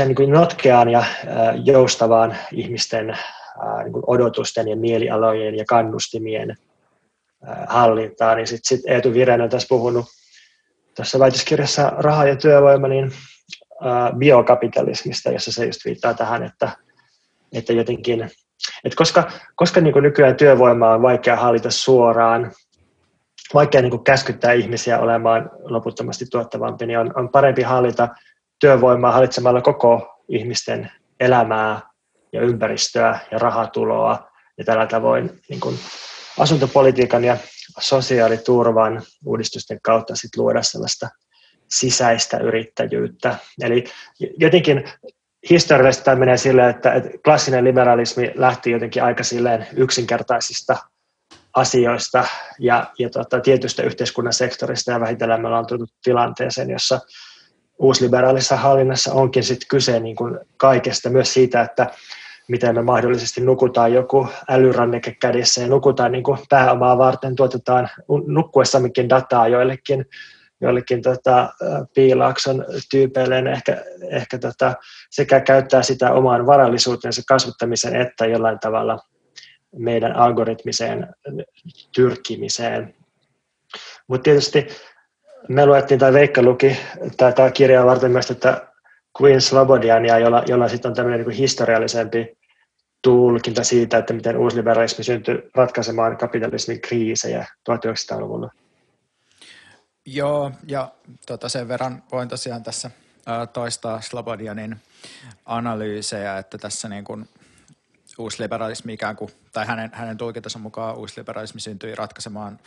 niin kuin notkeaan ja ää, joustavaan ihmisten ää, niin kuin odotusten ja mielialojen ja kannustimien ää, hallintaan. Niin sitten sit Eetu Viren on tässä puhunut tässä väitöskirjassa Raha ja työvoima, niin biokapitalismista, jossa se just viittaa tähän, että, että jotenkin, että koska, koska niin nykyään työvoimaa on vaikea hallita suoraan, vaikea niin käskyttää ihmisiä olemaan loputtomasti tuottavampi, niin on, on parempi hallita työvoimaa hallitsemalla koko ihmisten elämää ja ympäristöä ja rahatuloa ja tällä tavoin niin kuin asuntopolitiikan ja sosiaaliturvan uudistusten kautta sit luoda sellaista sisäistä yrittäjyyttä. Eli jotenkin historiallisesti tämä menee silleen, että, klassinen liberalismi lähti jotenkin aika silleen yksinkertaisista asioista ja, ja tota, tietystä yhteiskunnan sektorista ja vähitellen me ollaan tullut tilanteeseen, jossa uusliberaalissa hallinnassa onkin sit kyse niin kuin kaikesta, myös siitä, että miten me mahdollisesti nukutaan joku älyranneke kädessä ja nukutaan niin kuin pääomaa varten, tuotetaan nukkuessammekin dataa joillekin, joillekin tota, piilaakson tyypeille ehkä, ehkä tota, sekä käyttää sitä omaan varallisuutensa kasvattamisen että jollain tavalla meidän algoritmiseen tyrkkimiseen. Mutta tietysti me luettiin tai Veikka luki tätä kirjaa varten myös että Queen Slobodiania, jolla, jolla sitten on tämmöinen niin historiallisempi tulkinta siitä, että miten uusliberalismi syntyi ratkaisemaan kapitalismin kriisejä 1900-luvulla. Joo, ja tota sen verran voin tosiaan tässä toistaa Slobodianin analyysejä, että tässä niin kuin uusliberalismi ikään kuin, tai hänen, hänen tulkintansa mukaan uusliberalismi syntyi ratkaisemaan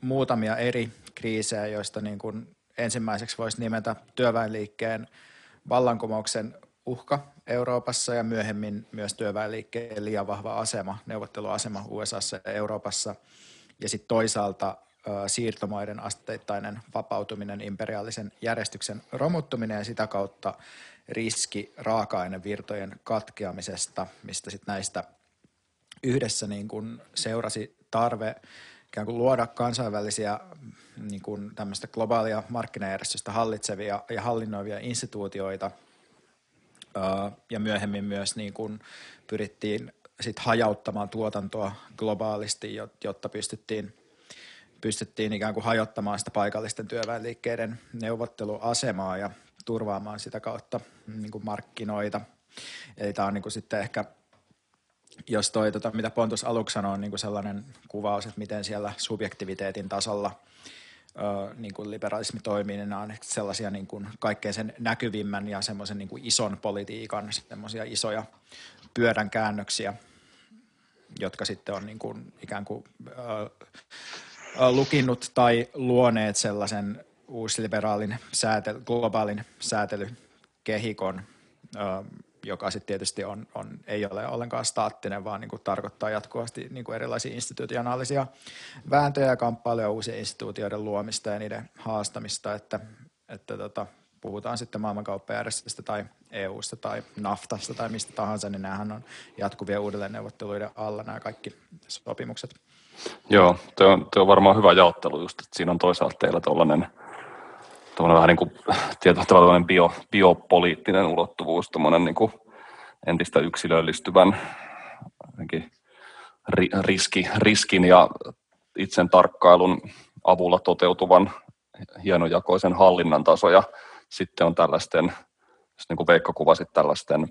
muutamia eri kriisejä, joista niin kuin ensimmäiseksi voisi nimetä työväenliikkeen vallankumouksen uhka Euroopassa ja myöhemmin myös työväenliikkeen liian vahva asema, neuvotteluasema USAssa ja Euroopassa. Ja sitten toisaalta siirtomaiden asteittainen vapautuminen, imperiaalisen järjestyksen romuttuminen ja sitä kautta riski raaka-ainevirtojen katkeamisesta, mistä sitten näistä yhdessä niin kun seurasi tarve ikään kuin luoda kansainvälisiä niin kuin tämmöistä globaalia markkinajärjestöstä hallitsevia ja hallinnoivia instituutioita – ja myöhemmin myös niin kuin pyrittiin sit hajauttamaan tuotantoa globaalisti, jotta pystyttiin, pystyttiin ikään kuin hajottamaan sitä paikallisten työväenliikkeiden neuvotteluasemaa ja turvaamaan sitä kautta niin kuin markkinoita. Eli tämä on niin kuin sitten ehkä, jos toi, tota, mitä Pontus aluksi sanoi, on niin kuin sellainen kuvaus, että miten siellä subjektiviteetin tasolla – niin kuin liberalismi toimii, niin nämä on sellaisia niin kuin kaikkein sen näkyvimmän ja semmoisen niin kuin ison politiikan semmoisia isoja pyörän käännöksiä, jotka sitten on niin kuin ikään kuin äh, lukinnut tai luoneet sellaisen uusliberaalin säätely, globaalin säätelykehikon, äh, joka sitten tietysti on, on, ei ole ollenkaan staattinen, vaan niin kuin tarkoittaa jatkuvasti niin kuin erilaisia institutionaalisia vääntöjä ja kamppailuja uusien instituutioiden luomista ja niiden haastamista, että, että tota, puhutaan sitten maailmankauppajärjestöstä tai EUsta tai NAFTasta tai mistä tahansa, niin näähän on jatkuvia uudelleen neuvotteluiden alla nämä kaikki sopimukset. Joo, tuo on, on varmaan hyvä jaottelu just, että siinä on toisaalta teillä tuollainen – vähän niin kuin tietyllä tavalla bio, biopoliittinen ulottuvuus, niin kuin entistä yksilöllistyvän riski, riskin ja itsen tarkkailun avulla toteutuvan hienojakoisen hallinnan taso. Ja sitten on tällaisten, niin kuin Veikka kuvasi, tällaisten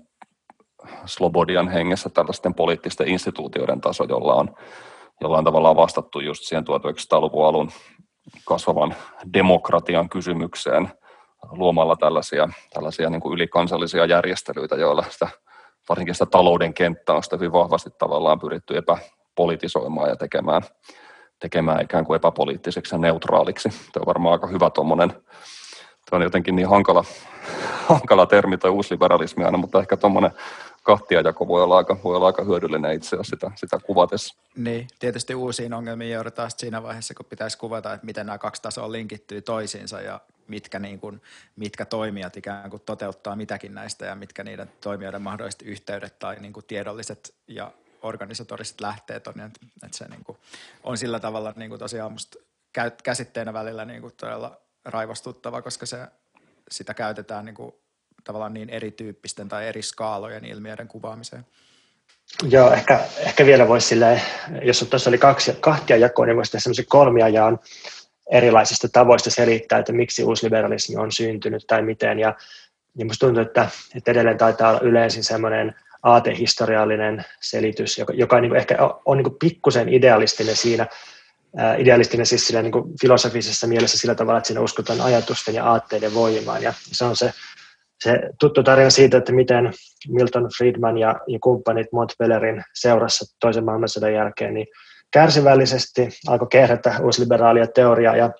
Slobodian hengessä tällaisten poliittisten instituutioiden taso, jolla on, jolla on tavallaan vastattu just siihen 1900-luvun alun kasvavan demokratian kysymykseen luomalla tällaisia, tällaisia niin kuin ylikansallisia järjestelyitä, joilla sitä, varsinkin sitä talouden kenttää on sitä hyvin vahvasti tavallaan pyritty epäpolitisoimaan ja tekemään, tekemään ikään kuin epäpoliittiseksi ja neutraaliksi. Tämä on varmaan aika hyvä tuommoinen, tämä on jotenkin niin hankala, hankala termi tai uusliberalismi aina, mutta ehkä tuommoinen kahtiajako voi olla aika, voi olla aika hyödyllinen itse asiassa sitä, sitä kuvatessa. Niin, tietysti uusiin ongelmiin joudutaan siinä vaiheessa, kun pitäisi kuvata, että miten nämä kaksi tasoa linkittyy toisiinsa ja mitkä, niin kuin, mitkä toimijat ikään kuin toteuttaa mitäkin näistä ja mitkä niiden toimijoiden mahdolliset yhteydet tai niin kuin tiedolliset ja organisatoriset lähteet on, että, että se niin kuin on sillä tavalla niin kuin tosiaan musta käsitteenä välillä niin kuin todella raivostuttava, koska se, sitä käytetään niin kuin tavallaan niin erityyppisten tai eri skaalojen ilmiöiden kuvaamiseen. Joo, ehkä, ehkä vielä voisi silleen, jos tuossa oli kaksi, kahtia jakoa, niin voisi tehdä semmoisen kolmiajan erilaisista tavoista selittää, että miksi uusliberalismi on syntynyt tai miten. Ja, ja musta tuntuu, että, että edelleen taitaa olla yleisin semmoinen aatehistoriallinen selitys, joka, joka niin ehkä on, niin pikkusen idealistinen siinä, idealistinen siis sillä niin filosofisessa mielessä sillä tavalla, että siinä uskotaan ajatusten ja aatteiden voimaan. Ja se on se se tuttu tarina siitä, että miten Milton Friedman ja, ja kumppanit Montpellerin seurassa toisen maailmansodan jälkeen niin kärsivällisesti alkoi kehrätä uusliberaalia teoriaa ja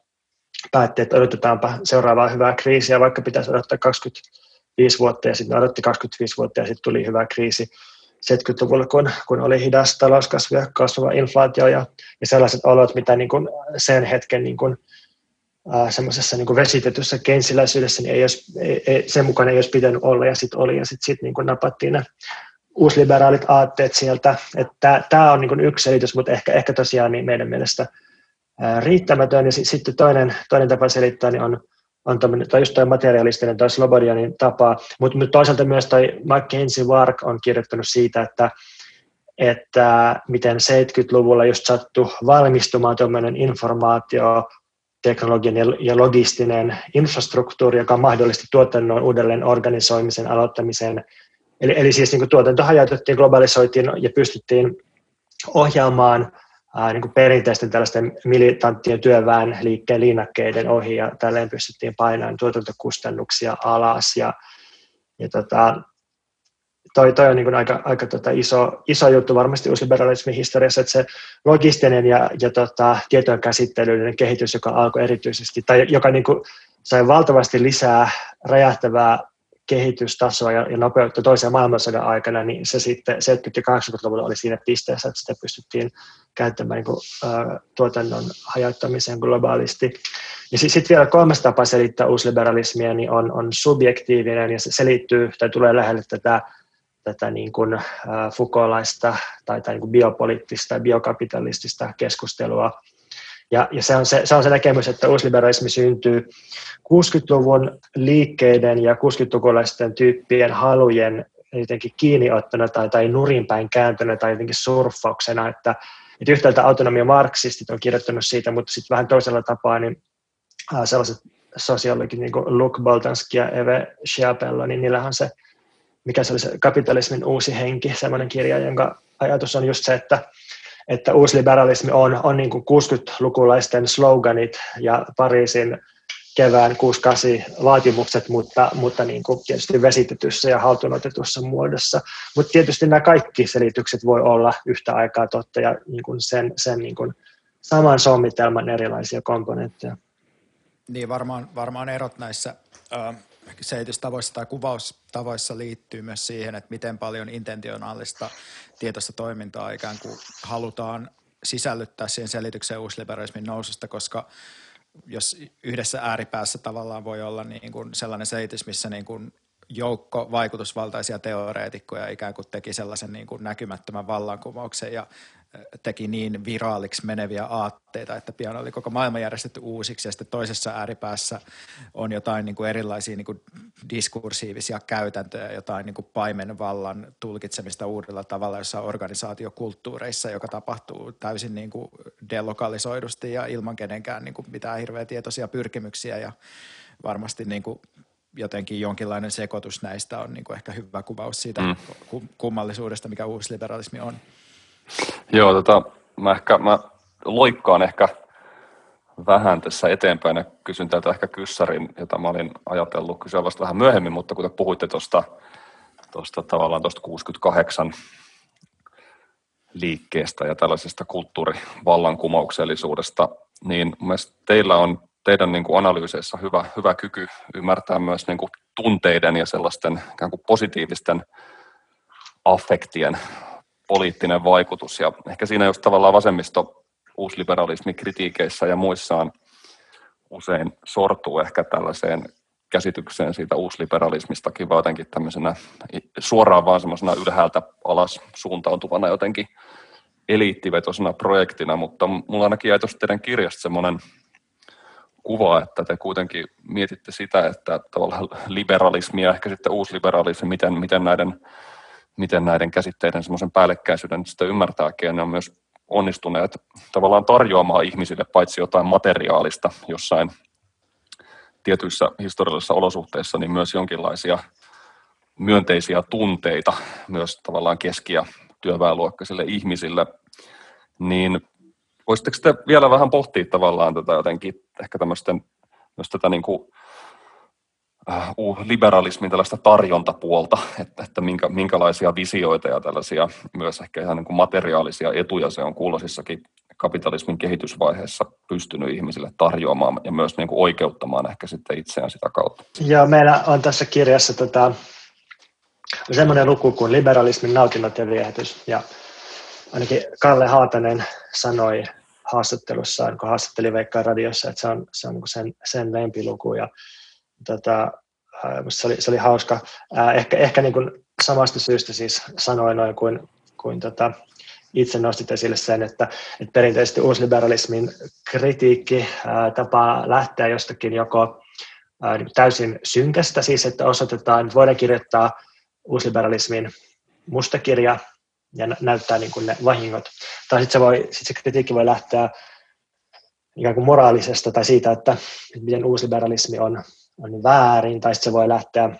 päätti, että odotetaanpa seuraavaa hyvää kriisiä, vaikka pitäisi odottaa 25 vuotta ja sitten odotti 25 vuotta ja sitten tuli hyvä kriisi 70-luvulla, kun, kun oli hidas talouskasvu ja kasvava inflaatio ja, ja sellaiset olot, mitä niin kuin sen hetken niin kuin äh, semmoisessa niin vesitetyssä kensiläisyydessä, niin ei olisi, ei, ei, sen mukaan ei olisi pitänyt olla, ja sitten oli, ja sitten sit, niin napattiin ne uusliberaalit aatteet sieltä. Tämä on niin yksi selitys, mutta ehkä, ehkä tosiaan niin meidän mielestä ää, riittämätön, ja sitten toinen, toinen tapa selittää niin on, on tämmöinen, tai just toi materialistinen, toi Slobodianin tapa, mutta mut toisaalta myös toi Mackenzie Wark on kirjoittanut siitä, että että miten 70-luvulla just sattui valmistumaan tuommoinen informaatio teknologian ja logistinen infrastruktuuri, joka mahdollisti tuotannon uudelleen organisoimisen aloittamisen. Eli, eli siis niin tuotanto hajautettiin, globalisoitiin ja pystyttiin ohjaamaan ää, niin perinteisten tällaisten militanttien työväen liikkeen linnakkeiden ohi ja tälleen pystyttiin painamaan tuotantokustannuksia alas ja, ja tota, toi, toi on niin aika, aika tota iso, iso juttu varmasti uusliberalismin historiassa, että se logistinen ja, ja tota, tietojen käsittelyllinen kehitys, joka alkoi erityisesti, tai joka niin kuin sai valtavasti lisää räjähtävää kehitystasoa ja, ja nopeutta toisen maailmansodan aikana, niin se sitten 70- ja 80-luvulla oli siinä pisteessä, että sitä pystyttiin käyttämään niin kuin, ä, tuotannon hajottamiseen globaalisti. Ja sitten sit vielä kolmas tapa selittää uusliberalismia niin on, on subjektiivinen ja se selittyy tai tulee lähelle tätä, tätä niin kuin, ä, Foucaultlaista tai, tai niin kuin biopoliittista ja biokapitalistista keskustelua. Ja, ja se, on se, se on se näkemys, että uusliberalismi syntyy 60-luvun liikkeiden ja 60-lukulaisten tyyppien halujen jotenkin kiinniottona tai, tai nurinpäin kääntönä tai jotenkin surffauksena, että, että yhtäältä autonomia marksistit on kirjoittanut siitä, mutta sitten vähän toisella tapaa niin sellaiset sosiologit niin kuin Luke Boltanski ja Eve Schiapello, niin niillähän se, mikä se oli se kapitalismin uusi henki, semmoinen kirja, jonka ajatus on just se, että, että uusliberalismi on, on niin kuin 60-lukulaisten sloganit ja Pariisin kevään 68 vaatimukset, mutta, mutta niin kuin tietysti vesitetyssä ja haltuunotetussa muodossa. Mutta tietysti nämä kaikki selitykset voi olla yhtä aikaa totta ja niin kuin sen, sen niin kuin saman sommitelman erilaisia komponentteja. Niin, varmaan, varmaan erot näissä äh, selitystavoissa tai kuvaustavoissa liittyy myös siihen, että miten paljon intentionaalista tietoista toimintaa ikään kuin halutaan sisällyttää siihen selitykseen uusliberalismin noususta, koska jos yhdessä ääripäässä tavallaan voi olla niin kuin sellainen selitys, missä niin kuin joukko vaikutusvaltaisia teoreetikkoja ikään kuin teki sellaisen niin kuin näkymättömän vallankumouksen ja teki niin viraaliksi meneviä aatteita, että pian oli koko maailma järjestetty uusiksi ja sitten toisessa ääripäässä on jotain niin kuin erilaisia niin kuin diskursiivisia käytäntöjä, jotain niin kuin paimenvallan tulkitsemista uudella tavalla jossain organisaatiokulttuureissa, joka tapahtuu täysin niin kuin delokalisoidusti ja ilman kenenkään niin kuin mitään hirveä tietoisia pyrkimyksiä ja varmasti niin kuin jotenkin jonkinlainen sekoitus näistä on niin kuin ehkä hyvä kuvaus siitä mm. kummallisuudesta, mikä uusliberalismi on. Joo, tota, mä, ehkä, mä loikkaan ehkä vähän tässä eteenpäin ja kysyn täältä ehkä kyssärin, jota mä olin ajatellut kysyä vasta vähän myöhemmin, mutta kun te puhuitte tuosta tosta, tavallaan tuosta 68 liikkeestä ja tällaisesta kulttuurivallankumouksellisuudesta, niin mielestäni teillä on teidän niin kuin analyyseissa hyvä, hyvä kyky ymmärtää myös niin kuin tunteiden ja sellaisten ikään kuin positiivisten affektien poliittinen vaikutus. Ja ehkä siinä just tavallaan vasemmisto uusliberalismin kritiikeissä ja muissaan usein sortuu ehkä tällaiseen käsitykseen siitä uusliberalismistakin, vaan jotenkin tämmöisenä suoraan vaan semmoisena ylhäältä alas suuntautuvana jotenkin eliittivetoisena projektina, mutta mulla ainakin jäi tuosta teidän kirjasta semmoinen kuva, että te kuitenkin mietitte sitä, että tavallaan liberalismi ja ehkä sitten uusliberalismi, miten, miten näiden miten näiden käsitteiden semmoisen päällekkäisyyden sitä ymmärtääkin, ja ne on myös onnistuneet tavallaan tarjoamaan ihmisille paitsi jotain materiaalista jossain tietyissä historiallisissa olosuhteissa, niin myös jonkinlaisia myönteisiä tunteita myös tavallaan keski- ja työväenluokkaisille ihmisille, niin voisitteko te vielä vähän pohtia tavallaan tätä jotenkin ehkä tämmöisten, myös tätä niin kuin Äh, liberalismin tällaista tarjontapuolta, että, että minkä, minkälaisia visioita ja tällaisia myös ehkä ihan niin kuin materiaalisia etuja se on kuuloisissakin kapitalismin kehitysvaiheessa pystynyt ihmisille tarjoamaan ja myös niin kuin oikeuttamaan ehkä sitten itseään sitä kautta. Joo, meillä on tässä kirjassa tota, semmoinen luku kuin liberalismin nautinnot ja viehätys. Ja ainakin Kalle Haatanen sanoi haastattelussaan, kun haastatteli Veikkaa radiossa, että se on, se on niin sen, sen lempiluku. Ja tota, se, oli, se oli hauska. Ehkä, ehkä niin kuin samasta syystä siis sanoin noin kuin, kuin tota, itse nostit esille sen, että, että perinteisesti uusliberalismin kritiikki ää, tapaa lähteä jostakin joko ää, niin täysin synkästä, siis että osoitetaan, että voidaan kirjoittaa uusliberalismin mustakirja ja näyttää niin kuin ne vahingot. Tai sitten se, voi, sit se kritiikki voi lähteä ikään kuin moraalisesta tai siitä, että miten uusliberalismi on on väärin, tai se voi lähteä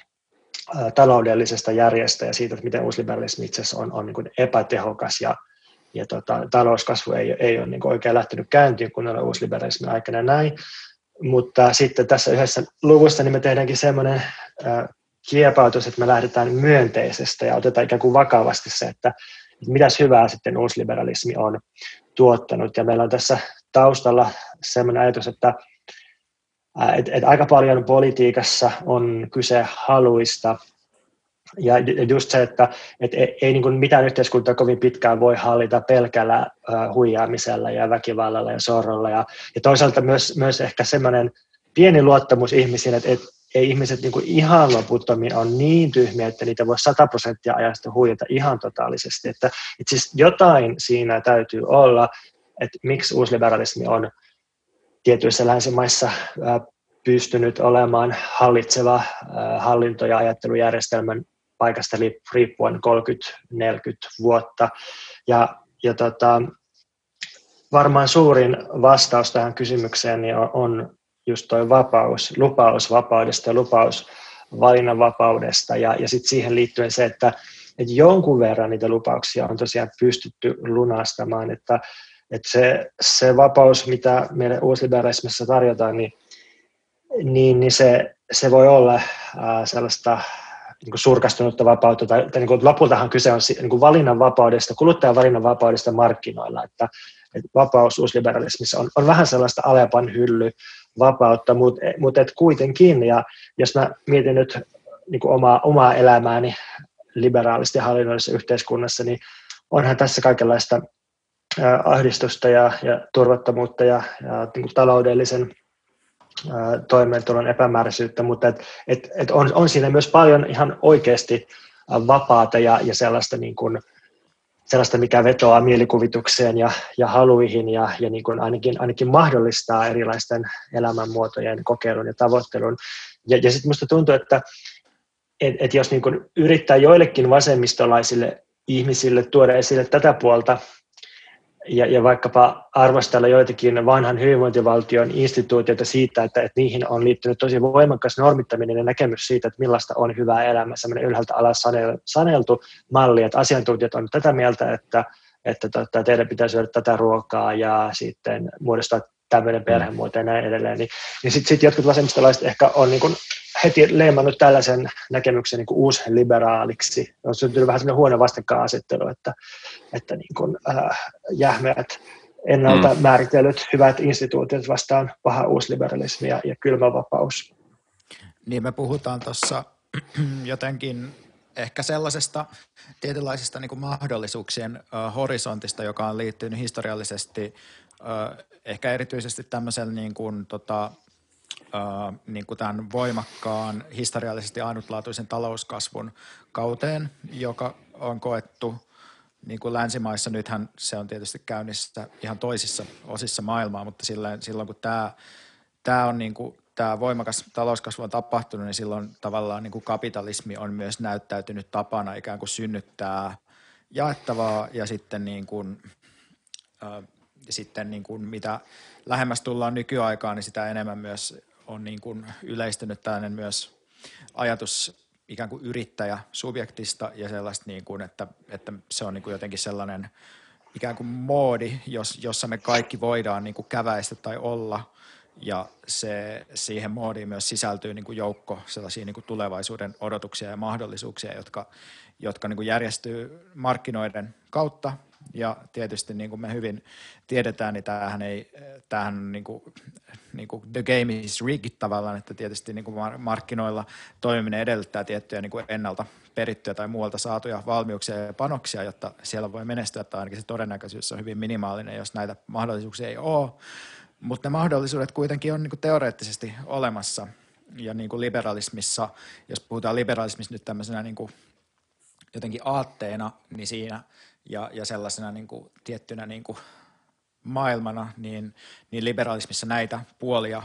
taloudellisesta järjestä ja siitä, että miten uusliberalismi itse asiassa on, on niin epätehokas ja, ja tota, talouskasvu ei, ei ole niin oikein lähtenyt käyntiin kun on uusliberalismin aikana näin. Mutta sitten tässä yhdessä luvussa niin me tehdäänkin semmoinen äh, kiepautus, että me lähdetään myönteisestä ja otetaan ikään kuin vakavasti se, että, että mitäs hyvää sitten uusliberalismi on tuottanut. Ja meillä on tässä taustalla semmoinen ajatus, että et, et aika paljon politiikassa on kyse haluista ja just se, että et ei, ei niin mitään yhteiskuntaa kovin pitkään voi hallita pelkällä huijaamisella ja väkivallalla ja sorrolla. Ja, ja toisaalta myös, myös ehkä semmoinen pieni luottamus ihmisiin, että et, ei ihmiset niin ihan loputtomiin on niin tyhmiä, että niitä voi 100 prosenttia ajasta huijata ihan totaalisesti. Että, että siis jotain siinä täytyy olla, että miksi uusliberalismi on tietyissä länsimaissa pystynyt olemaan hallitseva hallinto- ja ajattelujärjestelmän paikasta riippuen 30-40 vuotta. Ja, ja tota, varmaan suurin vastaus tähän kysymykseen niin on, on just tuo vapaus, lupaus vapaudesta ja lupaus valinnanvapaudesta. Ja, ja sitten siihen liittyen se, että, että jonkun verran niitä lupauksia on tosiaan pystytty lunastamaan, että, että se, se vapaus, mitä meille uusliberalismissa tarjotaan, niin, niin, niin se, se voi olla ää, sellaista niin kuin surkastunutta vapautta, tai, tai niin kuin lopultahan kyse on niin kuin valinnanvapaudesta, kuluttajan valinnanvapaudesta markkinoilla, että, että vapaus uusliberalismissa on, on vähän sellaista Alepan hylly vapautta, mutta mut et kuitenkin, ja jos mä mietin nyt niin kuin omaa, omaa elämääni liberaalisti hallinnollisessa yhteiskunnassa, niin onhan tässä kaikenlaista ahdistusta ja, ja turvattomuutta ja, ja niin kuin taloudellisen toimeentulon epämääräisyyttä, mutta et, et, et on, on siinä myös paljon ihan oikeasti vapaata ja, ja sellaista, niin kuin, sellaista, mikä vetoaa mielikuvitukseen ja, ja haluihin ja, ja niin kuin ainakin, ainakin mahdollistaa erilaisten elämänmuotojen kokeilun ja tavoittelun. Ja, ja sitten minusta tuntuu, että et, et jos niin kuin yrittää joillekin vasemmistolaisille ihmisille tuoda esille tätä puolta, ja, ja vaikkapa arvostella joitakin vanhan hyvinvointivaltion instituutioita siitä, että, että niihin on liittynyt tosi voimakas normittaminen ja näkemys siitä, että millaista on hyvää elämä, sellainen ylhäältä alas saneltu malli, että asiantuntijat on tätä mieltä, että, että tota, teidän pitää syödä tätä ruokaa ja sitten muodostaa tämmöinen perhemuoto ja näin edelleen, niin, niin sitten sit jotkut vasemmistolaiset ehkä on niin kuin heti leimannut tällaisen näkemyksen niin kuin uusliberaaliksi. On syntynyt vähän sellainen huono vastakkainasettelu, että, että niin kuin, äh, jähmeät ennalta mm. määritellyt hyvät instituutiot vastaan paha uusliberalismi ja, ja kylmä vapaus. Niin me puhutaan tuossa jotenkin ehkä sellaisesta tietynlaisesta niin mahdollisuuksien uh, horisontista, joka on liittynyt historiallisesti ehkä erityisesti tämmöisen niin kuin, tota, uh, niin kuin tämän voimakkaan historiallisesti ainutlaatuisen talouskasvun kauteen, joka on koettu niin kuin länsimaissa. Nythän se on tietysti käynnissä ihan toisissa osissa maailmaa, mutta silloin, silloin kun tämä, tämä on niin kuin, tämä voimakas talouskasvu on tapahtunut, niin silloin tavallaan niin kuin kapitalismi on myös näyttäytynyt tapana ikään kuin synnyttää jaettavaa ja sitten niin kuin, äh, sitten niin kuin mitä lähemmäs tullaan nykyaikaan, niin sitä enemmän myös on niin kuin yleistynyt tällainen myös ajatus ikään kuin yrittäjä subjektista ja sellaista, niin kuin, että, että se on niin kuin jotenkin sellainen ikään kuin moodi, jos, jossa me kaikki voidaan niin kuin käväistä tai olla ja se, siihen moodiin myös sisältyy niin kuin joukko sellaisia niin kuin tulevaisuuden odotuksia ja mahdollisuuksia, jotka, jotka niin kuin järjestyy markkinoiden kautta ja tietysti niin kuin me hyvin tiedetään, niin tämähän ei, tämähän niin kuin, niin kuin the game is rigged tavallaan, että tietysti niin kuin markkinoilla toimiminen edellyttää tiettyjä niin kuin ennalta perittyjä tai muualta saatuja valmiuksia ja panoksia, jotta siellä voi menestyä, tai ainakin se todennäköisyys on hyvin minimaalinen, jos näitä mahdollisuuksia ei ole. Mutta ne mahdollisuudet kuitenkin on niin teoreettisesti olemassa. Ja niin liberalismissa, jos puhutaan liberalismista nyt tämmöisenä niin jotenkin aatteena, niin siinä – ja, ja sellaisena niin tiettynä niin maailmana, niin, niin liberalismissa näitä puolia,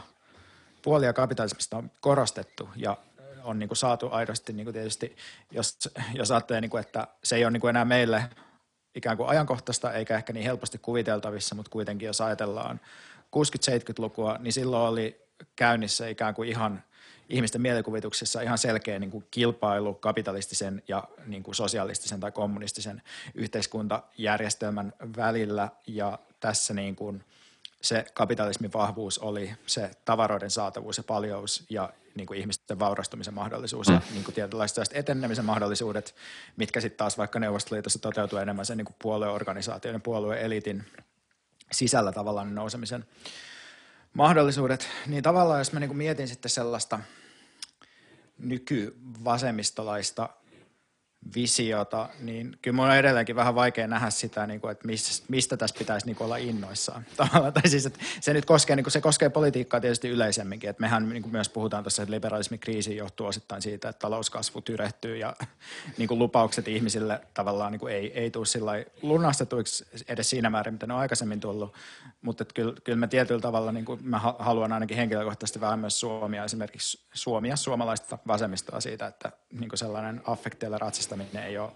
puolia kapitalismista on korostettu ja on niin saatu aidosti niin tietysti, jos, jos ajattelee, niin kuin, että se ei ole niin enää meille ikään kuin ajankohtaista eikä ehkä niin helposti kuviteltavissa, mutta kuitenkin jos ajatellaan 60-70-lukua, niin silloin oli käynnissä ikään kuin ihan ihmisten mielikuvituksessa ihan selkeä niin kuin kilpailu kapitalistisen ja niin kuin sosialistisen tai kommunistisen yhteiskuntajärjestelmän välillä ja tässä niin kuin se kapitalismin vahvuus oli se tavaroiden saatavuus ja paljous ja niin kuin ihmisten vaurastumisen mahdollisuus mm. ja niin kuin tietynlaiset etenemisen mahdollisuudet, mitkä sitten taas vaikka Neuvostoliitossa toteutuu enemmän sen niin kuin puolueorganisaation ja puolueelitin sisällä tavallaan nousemisen mahdollisuudet, niin tavallaan jos mä niin mietin sitten sellaista nykyvasemmistolaista visiota, niin kyllä mun on edelleenkin vähän vaikea nähdä sitä, niin kuin, että mistä, mistä tässä pitäisi niin kuin olla innoissaan. Tavallaan, tai siis, että se nyt koskee, niin kuin, se koskee politiikkaa tietysti yleisemminkin. Että mehän niin kuin myös puhutaan tuossa, että liberalismin kriisi johtuu osittain siitä, että talouskasvu tyrehtyy ja niin kuin lupaukset ihmisille tavallaan niin kuin ei, ei tule sillä lunastetuiksi edes siinä määrin, mitä ne on aikaisemmin tullut. Mutta kyllä, kyllä mä tietyllä tavalla, niin kuin mä haluan ainakin henkilökohtaisesti vähän myös Suomia, esimerkiksi Suomia, suomalaista vasemmistoa siitä, että niin kuin sellainen affekteilla ratsastaminen ei ole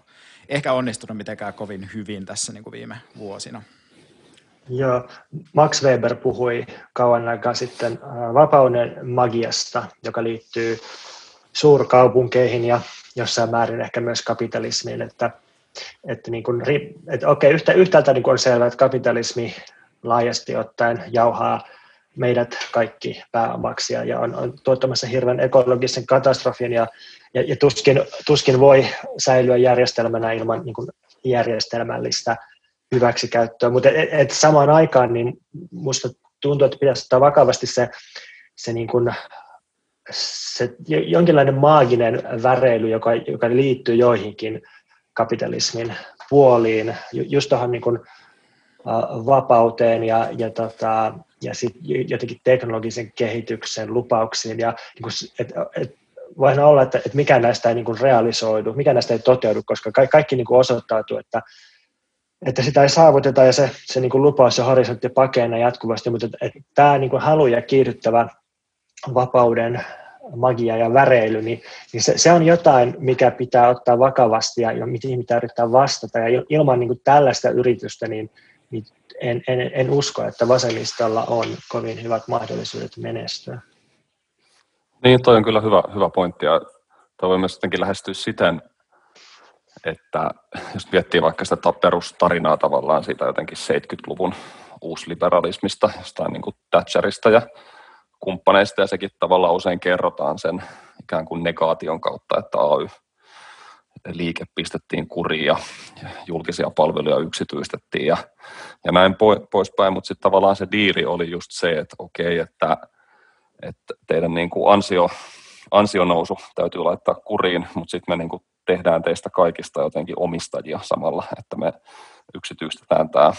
ehkä onnistunut mitenkään kovin hyvin tässä niin kuin viime vuosina. Joo, Max Weber puhui kauan aikaa sitten äh, vapauden magiasta, joka liittyy suurkaupunkeihin ja jossain määrin ehkä myös kapitalismiin, että, että, niin kuin, että okei, yhtä, yhtäältä niin kuin on selvää, että kapitalismi laajasti ottaen jauhaa meidät kaikki pääomaksi. Ja on, on tuottamassa hirveän ekologisen katastrofin ja, ja, ja tuskin, tuskin voi säilyä järjestelmänä ilman niin kuin järjestelmällistä hyväksikäyttöä, mutta et, et samaan aikaan niin musta tuntuu, että pitäisi ottaa vakavasti se, se, niin kuin, se jonkinlainen maaginen väreily, joka, joka liittyy joihinkin kapitalismin puoliin, just tuohon niin vapauteen ja, ja, tota, ja sit jotenkin teknologisen kehityksen lupauksiin. Ja, niin kuin, et, et, voihan olla, että, että mikään näistä ei niin kuin realisoidu, mikä näistä ei toteudu, koska kaikki, kaikki niin kuin osoittautuu, että, että sitä ei saavuteta ja se, se niin kuin lupaus ja horisontti pakenee jatkuvasti, mutta että, että tämä niin kuin halu ja kiihdyttävä vapauden magia ja väreily, niin, niin se, se on jotain, mikä pitää ottaa vakavasti ja mihin pitää yrittää vastata. Ja ilman niin kuin tällaista yritystä, niin, niin en, en, en usko, että vasemmistolla on kovin hyvät mahdollisuudet menestyä. Niin, toi on kyllä hyvä, hyvä pointti ja toi voi myös jotenkin lähestyä siten, että jos miettii vaikka sitä perustarinaa tavallaan siitä jotenkin 70-luvun uusliberalismista, jostain niin kuin Thatcherista ja kumppaneista, ja sekin tavallaan usein kerrotaan sen ikään kuin negaation kautta, että AY liike pistettiin kuriin ja, julkisia palveluja yksityistettiin ja, ja näin poispäin, mutta sitten tavallaan se diiri oli just se, että okei, että, että teidän niin kuin ansio, ansionousu täytyy laittaa kuriin, mutta sitten me niin kuin tehdään teistä kaikista jotenkin omistajia samalla, että me yksityistetään tämä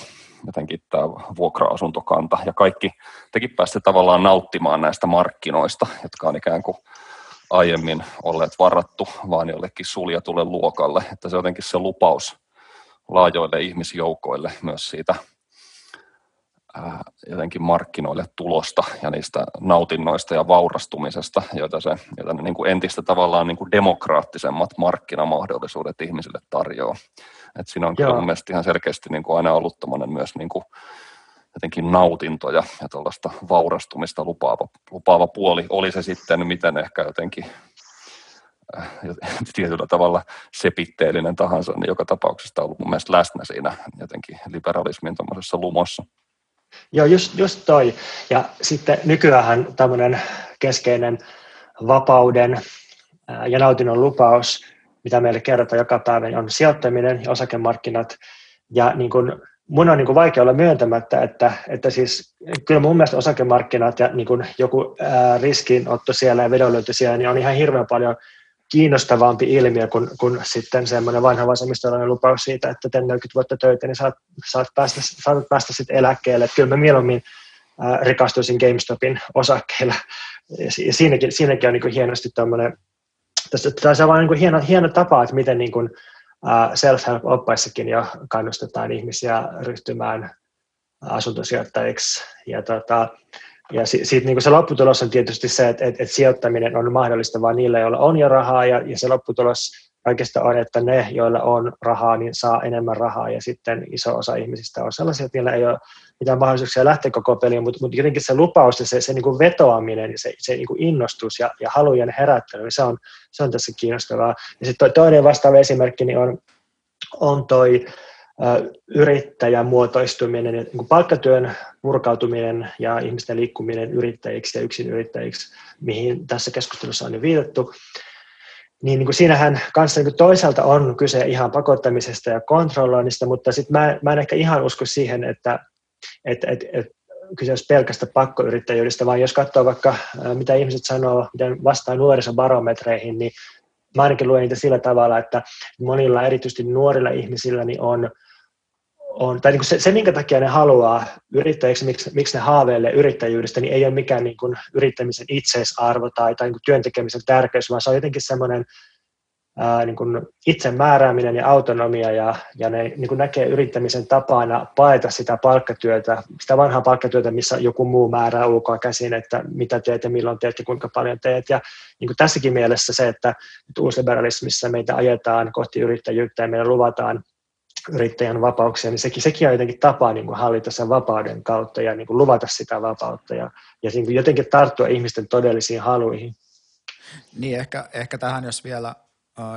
jotenkin tämä vuokra-asuntokanta. Ja kaikki tekin pääsette tavallaan nauttimaan näistä markkinoista, jotka on ikään kuin aiemmin olleet varattu vaan jollekin suljetulle luokalle, että se jotenkin se lupaus laajoille ihmisjoukoille myös siitä ää, jotenkin markkinoille tulosta ja niistä nautinnoista ja vaurastumisesta, joita, se, joita ne niin kuin entistä tavallaan niin kuin demokraattisemmat markkinamahdollisuudet ihmisille tarjoaa. Et siinä on kyllä mun mielestä ihan selkeästi niin kuin aina ollut myös niin kuin jotenkin nautintoja ja tuollaista vaurastumista lupaava, lupaava puoli. Oli se sitten miten ehkä jotenkin äh, tietyllä tavalla sepitteellinen tahansa, niin joka tapauksessa on ollut mun mielestä läsnä siinä jotenkin liberalismin tuommoisessa lumossa. Joo, just, just toi. Ja sitten nykyään tämmöinen keskeinen vapauden äh, ja nautinnon lupaus, mitä meille kerrotaan joka päivä, on sijoittaminen ja osakemarkkinat. Ja niin kuin mun on niin kuin vaikea olla myöntämättä, että, että siis kyllä mun mielestä osakemarkkinat ja niin kuin joku ää, riskinotto siellä ja vedonlyönti siellä niin on ihan hirveän paljon kiinnostavampi ilmiö kuin, kuin sitten semmoinen vanha vasemmistolainen lupaus siitä, että teet 40 vuotta töitä, niin saat, saat päästä, saat päästä sitten eläkkeelle. Että kyllä mä mieluummin ää, rikastuisin GameStopin osakkeilla. Ja siinäkin, siinäkin on niin kuin hienosti tämmöinen, tässä, tässä on vain niin hieno, hieno tapa, että miten niin kuin, self-help-oppaissakin jo kannustetaan ihmisiä ryhtymään asuntosijoittajiksi. Ja, tota, ja siitä niin se lopputulos on tietysti se, että, että, että sijoittaminen on mahdollista vain niille, joilla on jo rahaa, ja, ja se lopputulos kaikesta on, että ne, joilla on rahaa, niin saa enemmän rahaa, ja sitten iso osa ihmisistä on sellaisia, että niillä ei ole mitään mahdollisuuksia lähteä koko peliin, mutta, mutta jotenkin se lupaus ja se, se niin kuin vetoaminen ja se, se niin kuin innostus ja, ja halujen herättely, niin se on, se on tässä kiinnostavaa. Ja sitten toinen vastaava esimerkki niin on, on toi yrittäjän muotoistuminen, niin kuin palkkatyön purkautuminen ja ihmisten liikkuminen yrittäjiksi ja yksin yrittäjiksi, mihin tässä keskustelussa on jo viitattu, niin, niin kuin siinähän kanssa niin kuin toisaalta on kyse ihan pakottamisesta ja kontrolloinnista, mutta sitten mä, mä en ehkä ihan usko siihen, että et, et, et kyse olisi pelkästä pakkoyrittäjyydestä, vaan jos katsoo vaikka mitä ihmiset sanoo, miten vastaa nuorisobarometreihin, niin mä ainakin luen niitä sillä tavalla, että monilla erityisesti nuorilla ihmisillä niin on, on tai niin kuin se, se, minkä takia ne haluaa yrittäjiksi, miksi, miksi ne haaveilee yrittäjyydestä, niin ei ole mikään niin kuin yrittämisen itseisarvo tai, tai niin kuin työn tekemisen tärkeys, vaan se on jotenkin semmoinen ää, niin kuin itsemäärääminen ja autonomia ja, ja ne niin kuin näkee yrittämisen tapana paeta sitä palkkatyötä, sitä vanhaa palkkatyötä, missä joku muu määrää ulkoa käsin, että mitä teet ja milloin teet ja kuinka paljon teet. Ja niin kuin tässäkin mielessä se, että nyt uusliberalismissa meitä ajetaan kohti yrittäjyyttä ja meillä luvataan yrittäjän vapauksia, niin sekin, sekin on jotenkin tapa niin kuin hallita sen vapauden kautta ja niin kuin luvata sitä vapautta ja, ja niin kuin jotenkin tarttua ihmisten todellisiin haluihin. Niin, ehkä, ehkä tähän jos vielä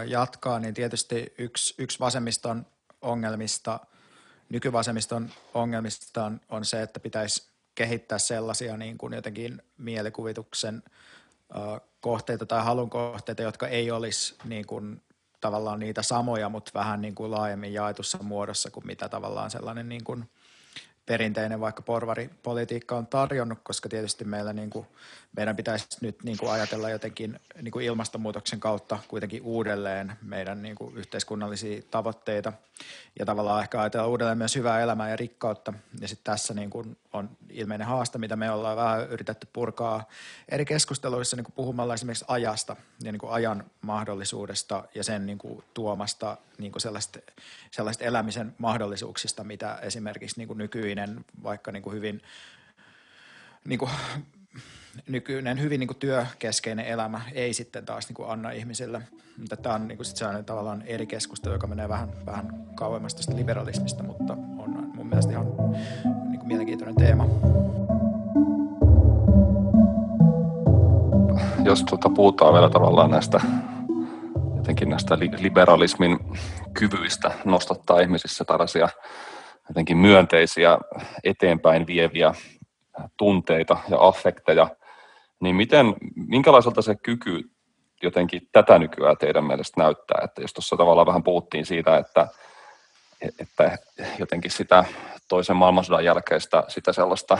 jatkaa, niin tietysti yksi, yksi vasemmiston ongelmista, nykyvasemmiston ongelmista on, on se, että pitäisi kehittää sellaisia niin kuin jotenkin mielikuvituksen kohteita tai halun kohteita, jotka ei olisi niin kuin tavallaan niitä samoja, mutta vähän niin kuin laajemmin jaetussa muodossa kuin mitä tavallaan sellainen niin kuin perinteinen vaikka porvaripolitiikka on tarjonnut, koska tietysti meillä niin kuin, meidän pitäisi nyt niin kuin ajatella jotenkin niin kuin ilmastonmuutoksen kautta kuitenkin uudelleen meidän niin kuin yhteiskunnallisia tavoitteita ja tavallaan ehkä ajatella uudelleen myös hyvää elämää ja rikkautta. Ja sitten tässä niin kuin on ilmeinen haaste, mitä me ollaan vähän yritetty purkaa eri keskusteluissa niin kuin puhumalla esimerkiksi ajasta ja niin kuin ajan mahdollisuudesta ja sen niin kuin tuomasta niin kuin sellaista, sellaista elämisen mahdollisuuksista, mitä esimerkiksi niin kuin nykyinen vaikka niin kuin hyvin niin kuin nykyinen hyvin niin kuin työkeskeinen elämä ei sitten taas niin kuin anna ihmisille. Mutta tämä on niin kuin sit sellainen tavallaan eri keskustelu, joka menee vähän, vähän kauemmas tästä liberalismista, mutta on mun mielestä ihan niin kuin mielenkiintoinen teema. Jos tuota, puhutaan vielä tavallaan näistä jotenkin näistä liberalismin kyvyistä nostattaa ihmisissä tällaisia jotenkin myönteisiä eteenpäin vieviä tunteita ja affekteja, niin miten, minkälaiselta se kyky jotenkin tätä nykyään teidän mielestä näyttää? Että jos tuossa tavallaan vähän puhuttiin siitä, että, että jotenkin sitä toisen maailmansodan jälkeistä sitä sellaista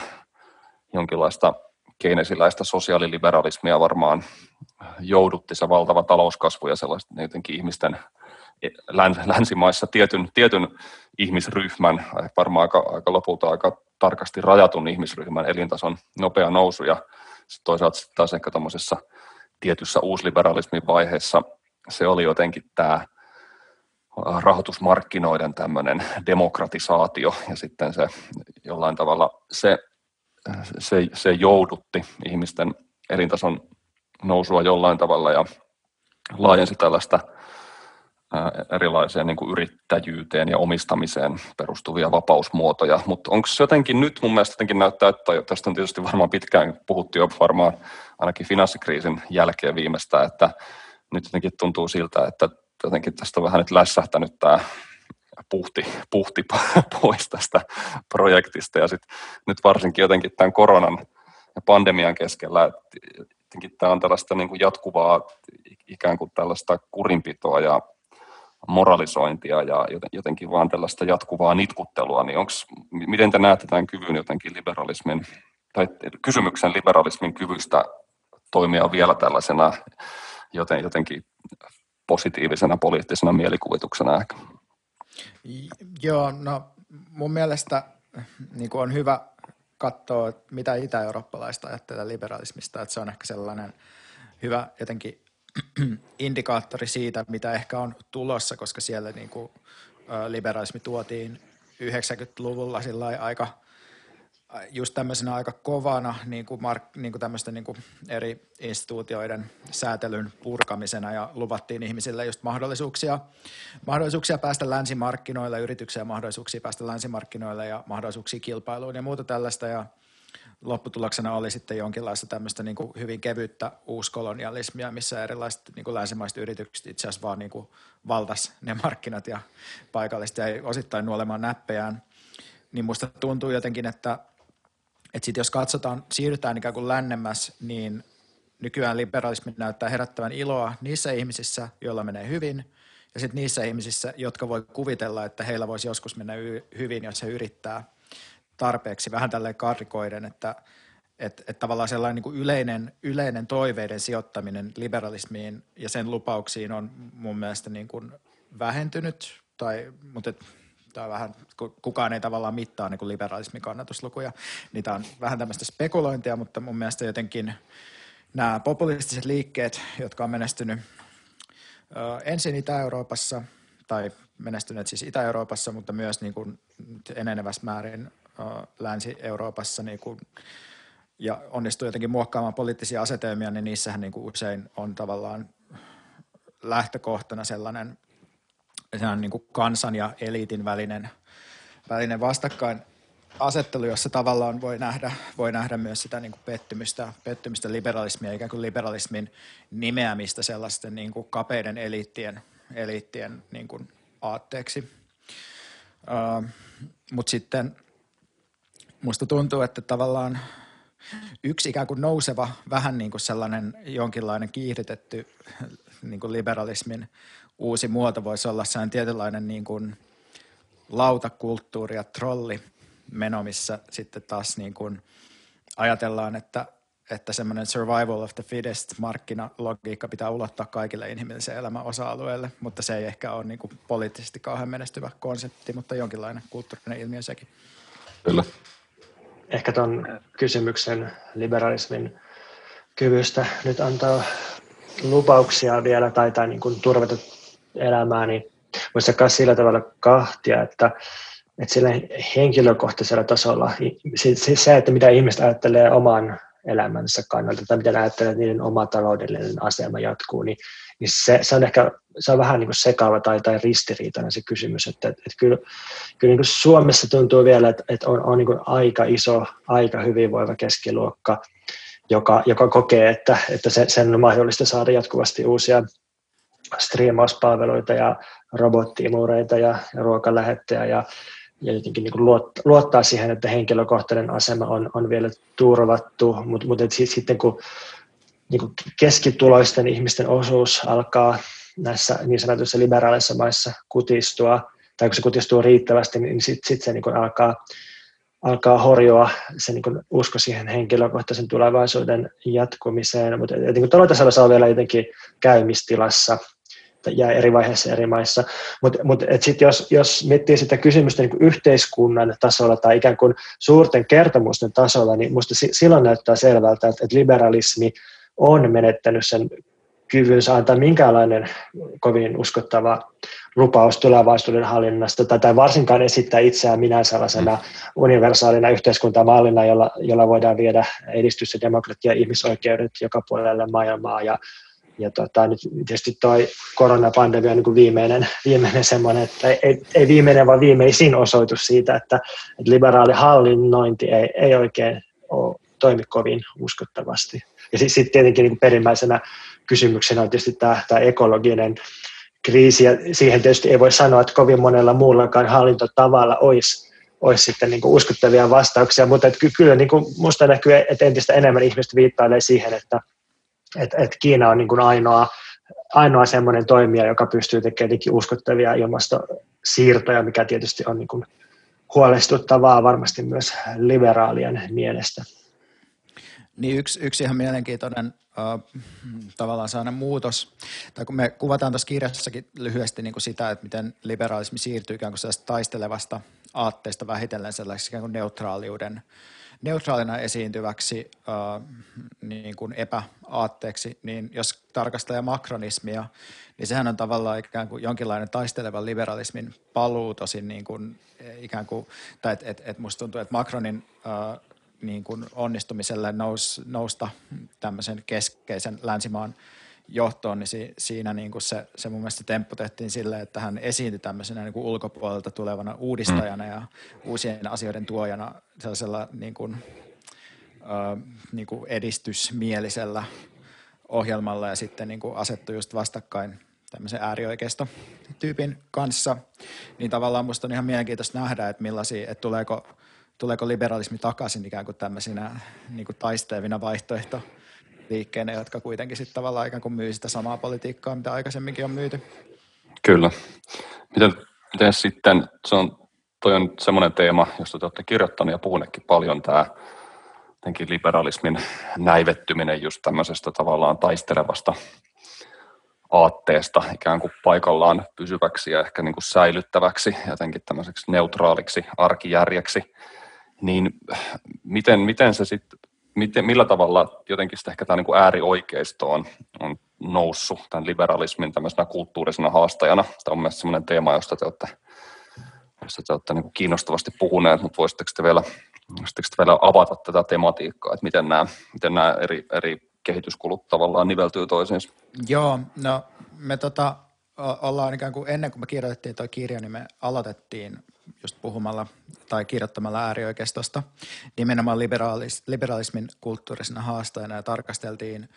jonkinlaista keinesiläistä sosiaaliliberalismia varmaan joudutti se valtava talouskasvu ja sellaista jotenkin ihmisten länsimaissa tietyn, tietyn ihmisryhmän, varmaan aika, aika lopulta aika tarkasti rajatun ihmisryhmän elintason nopea nousu ja toisaalta sitten taas ehkä tuommoisessa tietyssä uusliberalismin vaiheessa se oli jotenkin tämä rahoitusmarkkinoiden tämmöinen demokratisaatio ja sitten se jollain tavalla se, se, se joudutti ihmisten elintason nousua jollain tavalla ja laajensi tällaista erilaiseen niin kuin yrittäjyyteen ja omistamiseen perustuvia vapausmuotoja, mutta onko jotenkin nyt mun mielestä jotenkin näyttää, että tästä on tietysti varmaan pitkään puhuttu jo varmaan ainakin finanssikriisin jälkeen viimeistä, että nyt jotenkin tuntuu siltä, että jotenkin tästä on vähän nyt lässähtänyt tämä puhti, puhti pois tästä projektista. Ja sitten nyt varsinkin jotenkin tämän koronan ja pandemian keskellä, että jotenkin tämä on tällaista niin kuin jatkuvaa ikään kuin tällaista kurinpitoa ja moralisointia ja jotenkin vaan tällaista jatkuvaa nitkuttelua, niin onks, miten te näette tämän kyvyn jotenkin liberalismin, tai kysymyksen liberalismin kyvystä toimia vielä tällaisena joten, jotenkin positiivisena poliittisena mielikuvituksena ehkä? Joo, no mun mielestä niin on hyvä katsoa, mitä itä-eurooppalaista ajattelee liberalismista, että se on ehkä sellainen hyvä jotenkin indikaattori siitä, mitä ehkä on tulossa, koska siellä niin kuin, liberalismi tuotiin 90-luvulla sillä aika just tämmöisenä aika kovana niin kuin mark, niin kuin tämmöisten niin kuin eri instituutioiden säätelyn purkamisena ja luvattiin ihmisille just mahdollisuuksia, mahdollisuuksia päästä länsimarkkinoille, yrityksiä mahdollisuuksia päästä länsimarkkinoille ja mahdollisuuksia kilpailuun ja muuta tällaista. Ja – lopputuloksena oli sitten jonkinlaista tämmöistä niin kuin hyvin kevyttä uuskolonialismia, missä erilaiset niin kuin länsimaiset yritykset itse asiassa vaan niin kuin valtas ne markkinat ja paikallisesti jäi osittain nuolemaan näppejään. Niin musta tuntuu jotenkin, että, että sit jos katsotaan, siirrytään ikään kuin lännemmäs, niin nykyään liberalismi näyttää herättävän iloa niissä ihmisissä, joilla menee hyvin, ja sitten niissä ihmisissä, jotka voi kuvitella, että heillä voisi joskus mennä y- hyvin, jos he yrittää – tarpeeksi vähän tälleen karikoiden, että että et tavallaan sellainen niin kuin yleinen, yleinen toiveiden sijoittaminen liberalismiin ja sen lupauksiin on mun mielestä niin kuin vähentynyt, tai, mutta et, tai vähän, kukaan ei tavallaan mittaa niin kuin liberalismin kannatuslukuja. Niitä on vähän tämmöistä spekulointia, mutta mun mielestä jotenkin nämä populistiset liikkeet, jotka on menestynyt ö, ensin Itä-Euroopassa, tai menestyneet siis Itä-Euroopassa, mutta myös niin kuin enenevässä määrin Länsi-Euroopassa niin kuin ja onnistuu jotenkin muokkaamaan poliittisia asetelmia, niin niissähän niin kuin usein on tavallaan lähtökohtana sellainen, sellainen niin kuin kansan ja eliitin välinen, välinen vastakkain asettelu, jossa tavallaan voi nähdä, voi nähdä myös sitä niin kuin pettymystä, pettymystä liberalismia, ikään kuin liberalismin nimeämistä sellaisten niin kuin kapeiden eliittien, eliittien niin kuin aatteeksi. Uh, Mutta sitten musta tuntuu, että tavallaan Yksi ikään kuin nouseva, vähän niin kuin sellainen jonkinlainen kiihdytetty niin kuin liberalismin uusi muoto voisi olla sellainen tietynlainen niin kuin lautakulttuuri ja trolli meno, missä sitten taas niin kuin ajatellaan, että, että semmoinen survival of the fittest markkinalogiikka pitää ulottaa kaikille inhimillisen elämän osa-alueille, mutta se ei ehkä ole niin kuin poliittisesti kauhean menestyvä konsepti, mutta jonkinlainen kulttuurinen ilmiö sekin. Kyllä ehkä tuon kysymyksen liberalismin kyvystä nyt antaa lupauksia vielä tai, tai niin kuin turvata elämää, niin voisi jakaa sillä tavalla kahtia, että, että sillä henkilökohtaisella tasolla se, että mitä ihmiset ajattelee oman elämänsä kannalta tai mitä ajattelee, että niiden oma taloudellinen asema jatkuu, niin, niin se, se, on ehkä se on vähän niin kuin sekaava tai, tai ristiriitainen se kysymys, että, että, että kyllä, kyllä niin kuin Suomessa tuntuu vielä, että, että on, on niin kuin aika iso, aika hyvinvoiva keskiluokka, joka, joka kokee, että, että sen, sen on mahdollista saada jatkuvasti uusia striimauspalveluita ja robottiimureita ja, ja ruokalähettejä ja, ja jotenkin niin kuin luottaa siihen, että henkilökohtainen asema on, on vielä turvattu, mutta mut sitten kun niin kuin keskituloisten ihmisten osuus alkaa näissä niin sanotuissa liberaaleissa maissa kutistua, tai kun se kutistuu riittävästi, niin sitten sit se niin kuin alkaa, alkaa horjua se niin kuin usko siihen henkilökohtaisen tulevaisuuden jatkumiseen, mutta niin taloudessa se on vielä jotenkin käymistilassa ja eri vaiheissa eri maissa. Mutta mut, mut sitten jos, jos miettii sitä kysymystä niin yhteiskunnan tasolla tai ikään kuin suurten kertomusten tasolla, niin minusta silloin näyttää selvältä, että, että liberalismi on menettänyt sen kyvynsä antaa minkäänlainen kovin uskottava lupaus tulevaisuuden hallinnasta, tai varsinkaan esittää itseään minä sellaisena universaalina yhteiskuntamallina, jolla, jolla voidaan viedä edistys ja demokratia ja ihmisoikeudet joka puolelle maailmaa. Ja, ja tota, nyt tietysti tuo koronapandemia on niin viimeinen, viimeinen semmoinen, että ei, ei viimeinen, vaan viimeisin osoitus siitä, että, että liberaali hallinnointi ei, ei oikein ole, toimi kovin uskottavasti. Ja sitten sit tietenkin niin perimmäisenä kysymyksenä on tietysti tämä, tämä ekologinen kriisi, ja siihen tietysti ei voi sanoa, että kovin monella muullakaan hallintotavalla olisi, olisi sitten niin uskottavia vastauksia, mutta että kyllä niin kuin musta näkyy, että entistä enemmän ihmiset viittailee siihen, että, että, että Kiina on niin kuin ainoa, ainoa semmoinen toimija, joka pystyy tekemään uskottavia ilmastosiirtoja, mikä tietysti on niin kuin huolestuttavaa varmasti myös liberaalien mielestä. Niin yksi, yksi ihan mielenkiintoinen äh, tavallaan sellainen muutos, tai kun me kuvataan tuossa kirjassakin lyhyesti niin kuin sitä, että miten liberaalismi siirtyy ikään kuin taistelevasta aatteesta vähitellen sellaisiksi ikään kuin neutraaliuden, neutraalina esiintyväksi äh, niin kuin epäaatteeksi, niin jos tarkastelee makronismia, niin sehän on tavallaan ikään kuin jonkinlainen taistelevan liberalismin paluu tosin niin kuin, ikään kuin, tai että et, et musta tuntuu, että Macronin äh, niin kuin onnistumiselle nous, nousta tämmöisen keskeisen länsimaan johtoon, niin si, siinä niin kuin se, se mun mielestä temppu tehtiin silleen, että hän esiintyi tämmöisenä niin kuin ulkopuolelta tulevana uudistajana mm. ja uusien asioiden tuojana sellaisella niin kuin, ö, niin kuin edistysmielisellä ohjelmalla ja sitten niin kuin asettui just vastakkain tämmöisen äärioikeisto tyypin kanssa, niin tavallaan musta on ihan mielenkiintoista nähdä, että millaisia, että tuleeko tuleeko liberalismi takaisin ikään kuin tämmöisinä niin kuin taistelevina vaihtoehto liikkeenä, jotka kuitenkin sitten tavallaan ikään kuin myy sitä samaa politiikkaa, mitä aikaisemminkin on myyty. Kyllä. Miten, miten sitten, se on toi on semmoinen teema, josta te olette kirjoittaneet ja puhuneetkin paljon, tämä liberalismin näivettyminen just tämmöisestä tavallaan taistelevasta aatteesta ikään kuin paikallaan pysyväksi ja ehkä niin kuin säilyttäväksi, jotenkin tämmöiseksi neutraaliksi arkijärjeksi, niin miten, miten se sitten, miten, millä tavalla jotenkin sitten ehkä tämä niin äärioikeisto on, on noussut tämän liberalismin tämmöisenä kulttuurisena haastajana. Tämä on mielestäni sellainen teema, josta te olette, josta te olette niin kiinnostavasti puhuneet, mutta voisitteko te vielä, voisitteko te vielä avata tätä tematiikkaa, että miten nämä, miten nämä eri, eri kehityskulut tavallaan niveltyy toisiinsa? Joo, no me tota, ollaan ikään kuin ennen kuin me kirjoitettiin tuo kirja, niin me aloitettiin just puhumalla tai kirjoittamalla äärioikeistosta nimenomaan liberalis, liberalismin kulttuurisena haastajana ja tarkasteltiin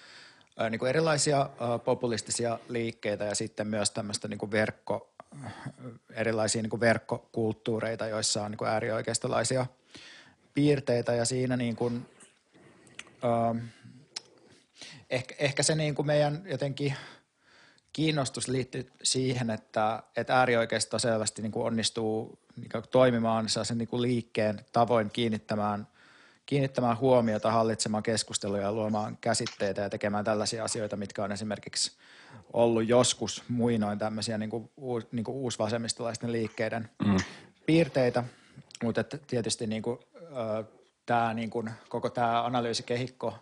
ää, niin kuin erilaisia ää, populistisia liikkeitä ja sitten myös tämmöistä niin kuin verkko, erilaisia niin kuin verkkokulttuureita, joissa on niin kuin äärioikeistolaisia piirteitä ja siinä niin kuin, ää, ehkä, ehkä se niin kuin meidän jotenkin kiinnostus liittyy siihen, että, että äärioikeisto selvästi niin kuin onnistuu niin kuin toimimaan sellaisen niin kuin liikkeen tavoin kiinnittämään, kiinnittämään huomiota, hallitsemaan keskusteluja ja luomaan käsitteitä ja tekemään tällaisia asioita, mitkä on esimerkiksi ollut joskus muinoin tämmöisiä niin kuin, niin kuin uusvasemmistolaisten liikkeiden mm. piirteitä, mutta tietysti niin kuin, tämä niin kuin, koko tämä analyysikehikko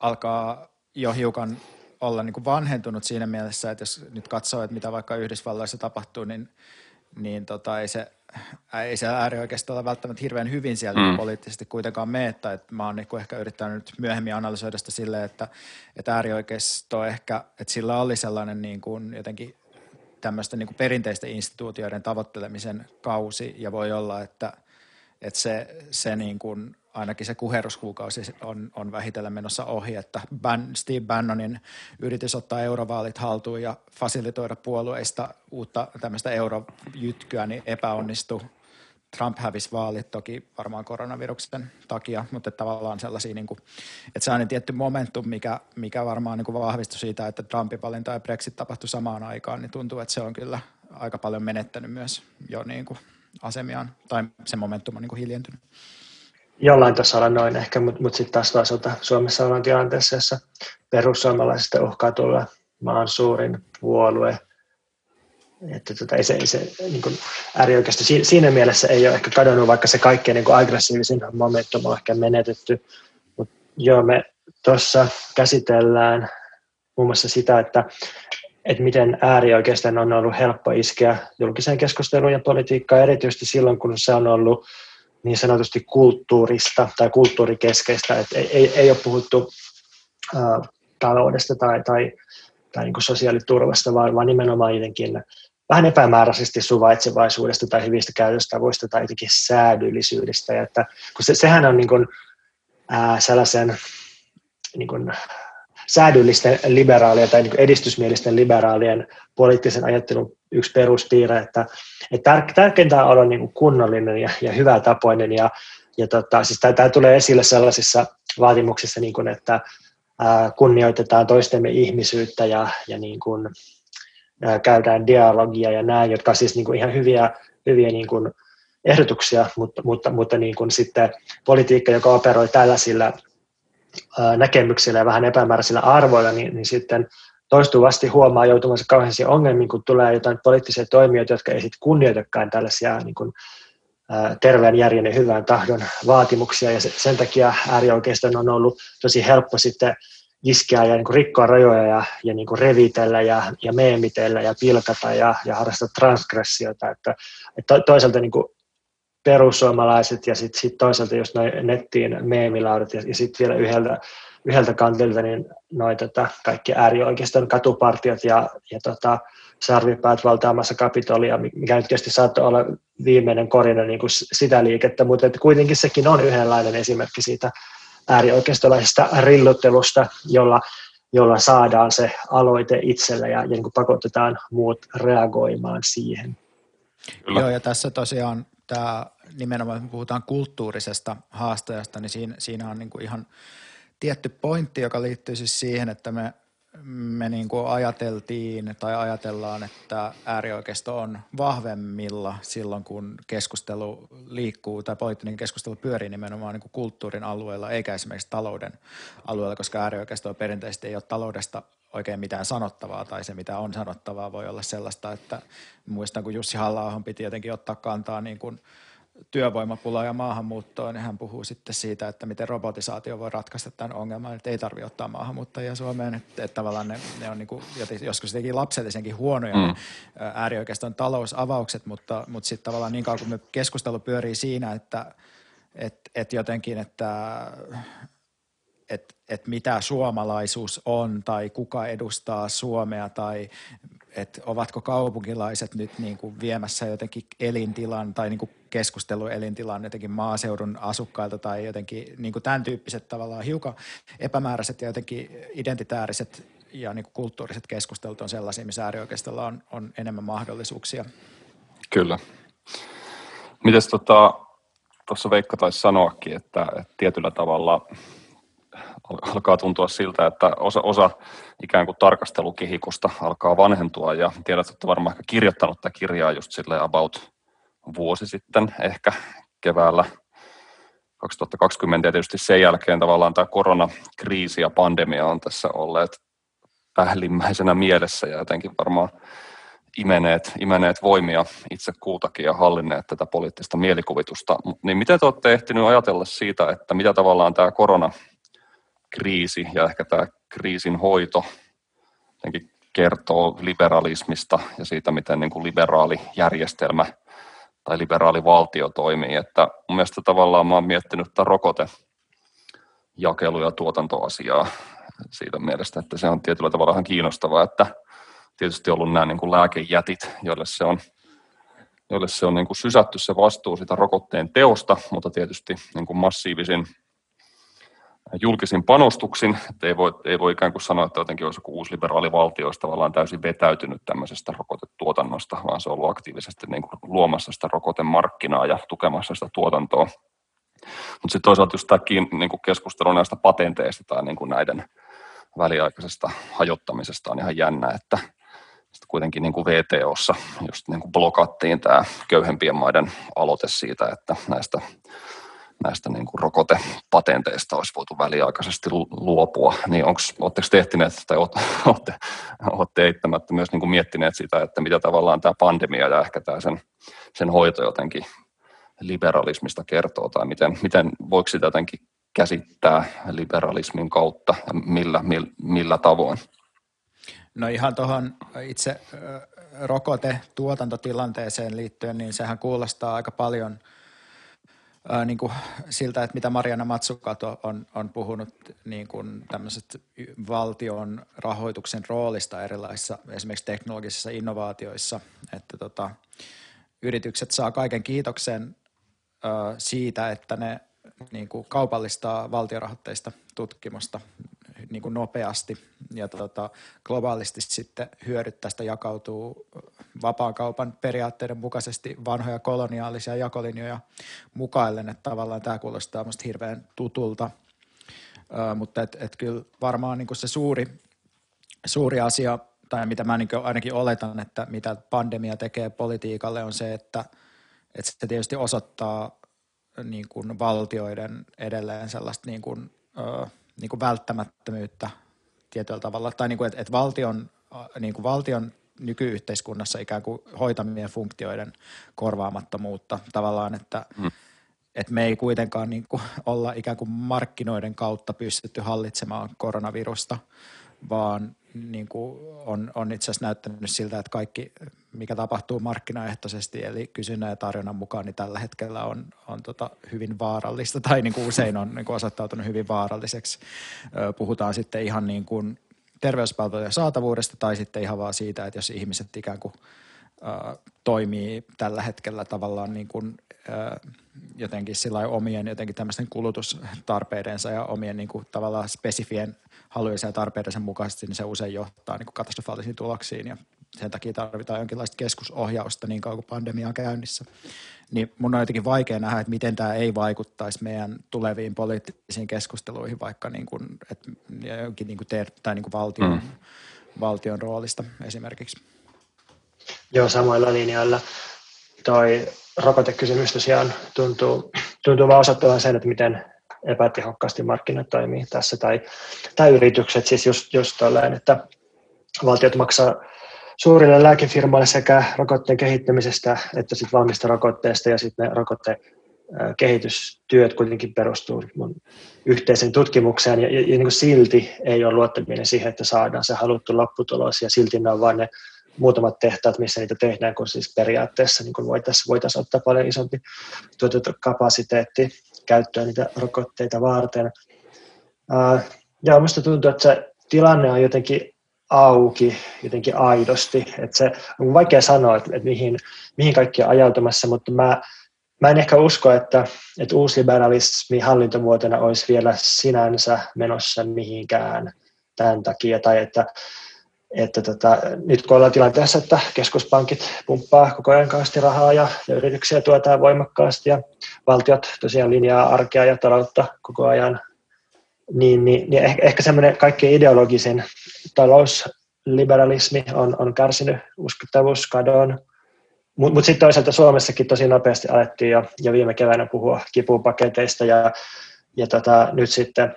alkaa jo hiukan olla niin kuin vanhentunut siinä mielessä, että jos nyt katsoo, että mitä vaikka Yhdysvalloissa tapahtuu, niin, niin tota, ei se ei se äärioikeisto välttämättä hirveän hyvin siellä mm. poliittisesti kuitenkaan mene, että, että mä oon niin ehkä yrittänyt myöhemmin analysoida sitä silleen, että, että äärioikeisto ehkä, että sillä oli sellainen niin kuin jotenkin tämmöistä niin kuin perinteisten instituutioiden tavoittelemisen kausi ja voi olla, että, että se, se niin kuin ainakin se kuheruskuukausi on, on vähitellen menossa ohi, että Ban, Steve Bannonin yritys ottaa eurovaalit haltuun ja fasilitoida puolueista uutta tämmöistä eurojytkyä, niin epäonnistui. Trump hävisi vaalit toki varmaan koronaviruksen takia, mutta tavallaan sellaisia, niin kuin, että sellainen tietty momentum, mikä, mikä varmaan niin kuin vahvistui siitä, että Trumpin valinta ja Brexit tapahtui samaan aikaan, niin tuntuu, että se on kyllä aika paljon menettänyt myös jo niin kuin asemiaan, tai se momentum on niin kuin hiljentynyt jollain tasolla noin ehkä, mutta mut sitten taas toisaalta Suomessa ollaan tilanteessa, jossa perussuomalaisista uhkaa tulla maan suurin puolue. Että tota, ei se, ei se niin kuin äärioikeisto siinä mielessä ei ole ehkä kadonnut, vaikka se kaikkein niin aggressiivisin momentum on ehkä menetetty. Mutta joo, me tuossa käsitellään muun muassa sitä, että, että miten äärioikeiston on ollut helppo iskeä julkiseen keskusteluun ja politiikkaan, erityisesti silloin, kun se on ollut niin sanotusti kulttuurista tai kulttuurikeskeistä, että ei, ei, ei ole puhuttu ä, taloudesta tai, tai, tai niin kuin sosiaaliturvasta, vaan, vaan nimenomaan jotenkin vähän epämääräisesti suvaitsevaisuudesta tai hyvistä käytöstavoista tai jotenkin säädyllisyydestä. Ja että, kun se, sehän on niin kuin, ää, sellaisen niin kuin, säädyllisten liberaalien tai niin edistysmielisten liberaalien poliittisen ajattelun yksi peruspiirre, että, että tärkeintä on olla niin kunnollinen ja, ja hyvätapoinen. Ja, ja tota, siis tämä, tulee esille sellaisissa vaatimuksissa, niin kuin, että ää, kunnioitetaan toistemme ihmisyyttä ja, ja niin kuin, ää, käydään dialogia ja näin, jotka siis niin kuin ihan hyviä, hyviä niin kuin ehdotuksia, mutta, mutta, mutta niin kuin sitten politiikka, joka operoi tällaisilla näkemyksillä ja vähän epämääräisillä arvoilla, niin, niin sitten toistuvasti huomaa joutumansa kauheisiin ongelmiin, kun tulee jotain poliittisia toimijoita, jotka ei sitten kunnioitakaan tällaisia niin kuin, terveen järjen ja hyvän tahdon vaatimuksia, ja sen takia äärioikeiston on ollut tosi helppo sitten iskeä ja niin kuin rikkoa rajoja ja, ja niin kuin revitellä ja, ja meemitellä ja pilkata ja, ja harrastaa transgressiota. Että, että toisaalta niin kuin perussuomalaiset ja sitten sit toisaalta just noin nettiin meemilaudat ja, ja sitten vielä yhdeltä, yhdeltä kantilta niin noin tota, kaikki äärioikeiston katupartiot ja, ja tota, sarvipäät valtaamassa kapitolia, mikä nyt tietysti saattoi olla viimeinen korina niin kuin sitä liikettä, mutta että kuitenkin sekin on yhdenlainen esimerkki siitä äärioikeistolaisesta rilluttelusta, jolla, jolla saadaan se aloite itselle ja, ja niin kuin pakotetaan muut reagoimaan siihen. Kyllä. Joo, ja tässä tosiaan tämä nimenomaan, kun puhutaan kulttuurisesta haastajasta, niin siinä, siinä on niin kuin ihan tietty pointti, joka liittyy siis siihen, että me me niin kuin ajateltiin tai ajatellaan, että äärioikeisto on vahvemmilla silloin, kun keskustelu liikkuu tai poliittinen keskustelu pyörii nimenomaan niin kuin kulttuurin alueella eikä esimerkiksi talouden alueella, koska äärioikeisto perinteisesti ei ole taloudesta oikein mitään sanottavaa tai se mitä on sanottavaa voi olla sellaista, että muistan kun Jussi halla piti jotenkin ottaa kantaa niin kuin työvoimapulaa ja maahanmuuttoa, niin hän puhuu sitten siitä, että miten robotisaatio voi ratkaista tämän ongelman, että ei tarvitse ottaa maahanmuuttajia Suomeen, että, että tavallaan ne, ne on niin kuin, joskus jotenkin lapsellisenkin huonoja mm. äärioikeiston talousavaukset, mutta, mutta sitten tavallaan niin kauan kun me keskustelu pyörii siinä, että et, et jotenkin, että et, et mitä suomalaisuus on tai kuka edustaa Suomea tai että ovatko kaupunkilaiset nyt niin kuin viemässä jotenkin elintilan tai niin kuin keskusteluelintilan jotenkin maaseudun asukkailta tai jotenkin niin kuin tämän tyyppiset tavallaan hiukan epämääräiset ja jotenkin identitääriset ja niin kuin kulttuuriset keskustelut on sellaisia, missä äärioikeistolla on, on enemmän mahdollisuuksia. Kyllä. Mites tota, tuossa Veikka taisi sanoakin, että, että tietyllä tavalla alkaa tuntua siltä, että osa, osa ikään kuin tarkastelukehikosta alkaa vanhentua ja tiedät, että varmaan ehkä kirjoittanut tätä kirjaa just silleen about vuosi sitten, ehkä keväällä 2020 ja tietysti sen jälkeen tavallaan tämä koronakriisi ja pandemia on tässä olleet päällimmäisenä mielessä ja jotenkin varmaan imeneet, imeneet voimia itse kultakin ja hallinneet tätä poliittista mielikuvitusta. Niin miten te olette ehtineet ajatella siitä, että mitä tavallaan tämä koronakriisi ja ehkä tämä kriisin hoito kertoo liberalismista ja siitä, miten niin kuin liberaali järjestelmä – tai liberaali valtio toimii. Että mun mielestä tavallaan mä oon miettinyt tätä rokote jakelu- ja tuotantoasiaa siitä mielestä, että se on tietyllä tavalla ihan kiinnostavaa, että tietysti ollut nämä niin kuin lääkejätit, joille se on, joille se on niin kuin sysätty se vastuu sitä rokotteen teosta, mutta tietysti niin kuin massiivisin julkisin panostuksin, että ei voi, ei voi ikään kuin sanoa, että jotenkin olisi joku uusi liberaali valtio olisi tavallaan täysin vetäytynyt tämmöisestä rokotetuotannosta, vaan se on ollut aktiivisesti niin kuin luomassa sitä rokotemarkkinaa ja tukemassa sitä tuotantoa. Mutta sitten toisaalta just tämä niin kuin keskustelu näistä patenteista tai niin kuin näiden väliaikaisesta hajottamisesta on ihan jännä, että sitten kuitenkin niin kuin VTOssa just niin kuin blokattiin tämä köyhempien maiden aloite siitä, että näistä näistä niin kuin rokotepatenteista olisi voitu väliaikaisesti luopua, niin oletteko te ehtineet tai olette, olette eittämättä myös niin kuin miettineet sitä, että mitä tavallaan tämä pandemia ja ehkä tämä sen, sen hoito jotenkin liberalismista kertoo, tai miten, miten voiko sitä jotenkin käsittää liberalismin kautta ja millä, millä, millä tavoin? No ihan tuohon itse rokotetuotantotilanteeseen liittyen, niin sehän kuulostaa aika paljon – ää, niin kuin siltä, että mitä Mariana Matsukato on, on puhunut niin kuin valtion rahoituksen roolista erilaisissa esimerkiksi teknologisissa innovaatioissa, että tota, yritykset saa kaiken kiitoksen ää, siitä, että ne niin kuin kaupallistaa valtiorahoitteista tutkimusta niin kuin nopeasti ja tota, globaalisti sitten hyödyt tästä jakautuu vapaakaupan periaatteiden mukaisesti vanhoja koloniaalisia jakolinjoja mukaillen, että tavallaan tämä kuulostaa minusta hirveän tutulta, Ö, mutta et, et kyllä varmaan niin se suuri, suuri asia, tai mitä mä niin ainakin oletan, että mitä pandemia tekee politiikalle on se, että, että se tietysti osoittaa niin kuin valtioiden edelleen sellaista niin kuin, ö, niin kuin välttämättömyyttä tietyllä tavalla, tai niin kuin, että, että valtion, niin kuin valtion nykyyhteiskunnassa ikään kuin hoitamien funktioiden korvaamattomuutta tavallaan, että, mm. että me ei kuitenkaan niin kuin olla ikään kuin markkinoiden kautta pystytty hallitsemaan koronavirusta, vaan niin kuin on, on itse asiassa näyttänyt siltä, että kaikki, mikä tapahtuu markkinaehtoisesti, eli kysynnän ja tarjonnan mukaan, niin tällä hetkellä on, on tota hyvin vaarallista, tai niin kuin usein on niin kuin osoittautunut hyvin vaaralliseksi. Puhutaan sitten ihan niin kuin terveyspalvelujen saatavuudesta, tai sitten ihan vaan siitä, että jos ihmiset ikään kuin toimii tällä hetkellä tavallaan niin kuin, jotenkin sillä omien jotenkin tämmöisten kulutustarpeidensa ja omien niin kuin, tavallaan spesifien halujen ja tarpeidensa mukaisesti, niin se usein johtaa niin kuin katastrofaalisiin tuloksiin ja sen takia tarvitaan jonkinlaista keskusohjausta niin kauan kuin pandemia on käynnissä. Niin mun on jotenkin vaikea nähdä, että miten tämä ei vaikuttaisi meidän tuleviin poliittisiin keskusteluihin, vaikka niin kuin, että jonkin niin kuin ter- tai niin kuin valtion, mm. valtion roolista esimerkiksi. Joo, samoilla linjoilla. Toi rokotekysymys tosiaan tuntuu, tuntuu vaan osoittavan sen, että miten epätehokkaasti markkinat toimii tässä, tai, tai yritykset, siis just, just tolleen, että valtiot maksaa suurille lääkefirmoille sekä rokotteen kehittämisestä että sit valmista rokotteesta ja sitten ne rokotte kehitystyöt kuitenkin perustuu yhteiseen tutkimukseen ja, ja, ja niin kuin silti ei ole luottaminen siihen, että saadaan se haluttu lopputulos ja silti ne on vain ne muutamat tehtaat, missä niitä tehdään, kun siis periaatteessa niin voitaisiin voitais ottaa paljon isompi tuotantokapasiteetti käyttöön niitä rokotteita varten. Ja minusta tuntuu, että se tilanne on jotenkin auki jotenkin aidosti. Että se on vaikea sanoa, että, että mihin, mihin kaikki on ajautumassa, mutta mä, mä en ehkä usko, että, että uusliberalismi hallintomuotona olisi vielä sinänsä menossa mihinkään tämän takia, tai että, että tota, nyt kun ollaan tilanteessa, että keskuspankit pumppaa koko ajan kaasti rahaa ja, yrityksiä tuetaan voimakkaasti ja valtiot tosiaan linjaa arkea ja taloutta koko ajan, niin, niin, niin ehkä, ehkä semmoinen kaikkein ideologisen talousliberalismi on, on kärsinyt uskottavuuskadon, mutta mut sitten toisaalta Suomessakin tosi nopeasti alettiin jo, jo viime keväänä puhua kipupaketeista ja, ja tota, nyt sitten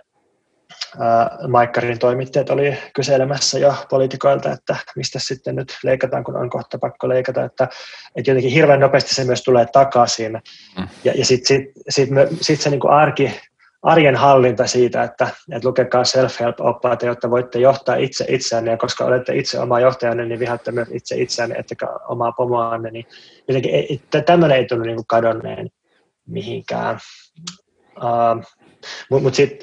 Maikkarin toimittajat oli kyselemässä jo poliitikoilta, että mistä sitten nyt leikataan, kun on kohta pakko leikata, että, että jotenkin hirveän nopeasti se myös tulee takaisin. Mm. Ja, ja sitten sit, sit, sit se niin arki, arjen hallinta siitä, että, että lukekaa self-help-oppaita, jotta voitte johtaa itse itseänne, ja koska olette itse oma johtajanne, niin vihatte myös itse itseänne, ettekä omaa pomoanne, niin jotenkin ei, tämmöinen ei tunnu niin kadonneen mihinkään. Uh, Mutta mut sitten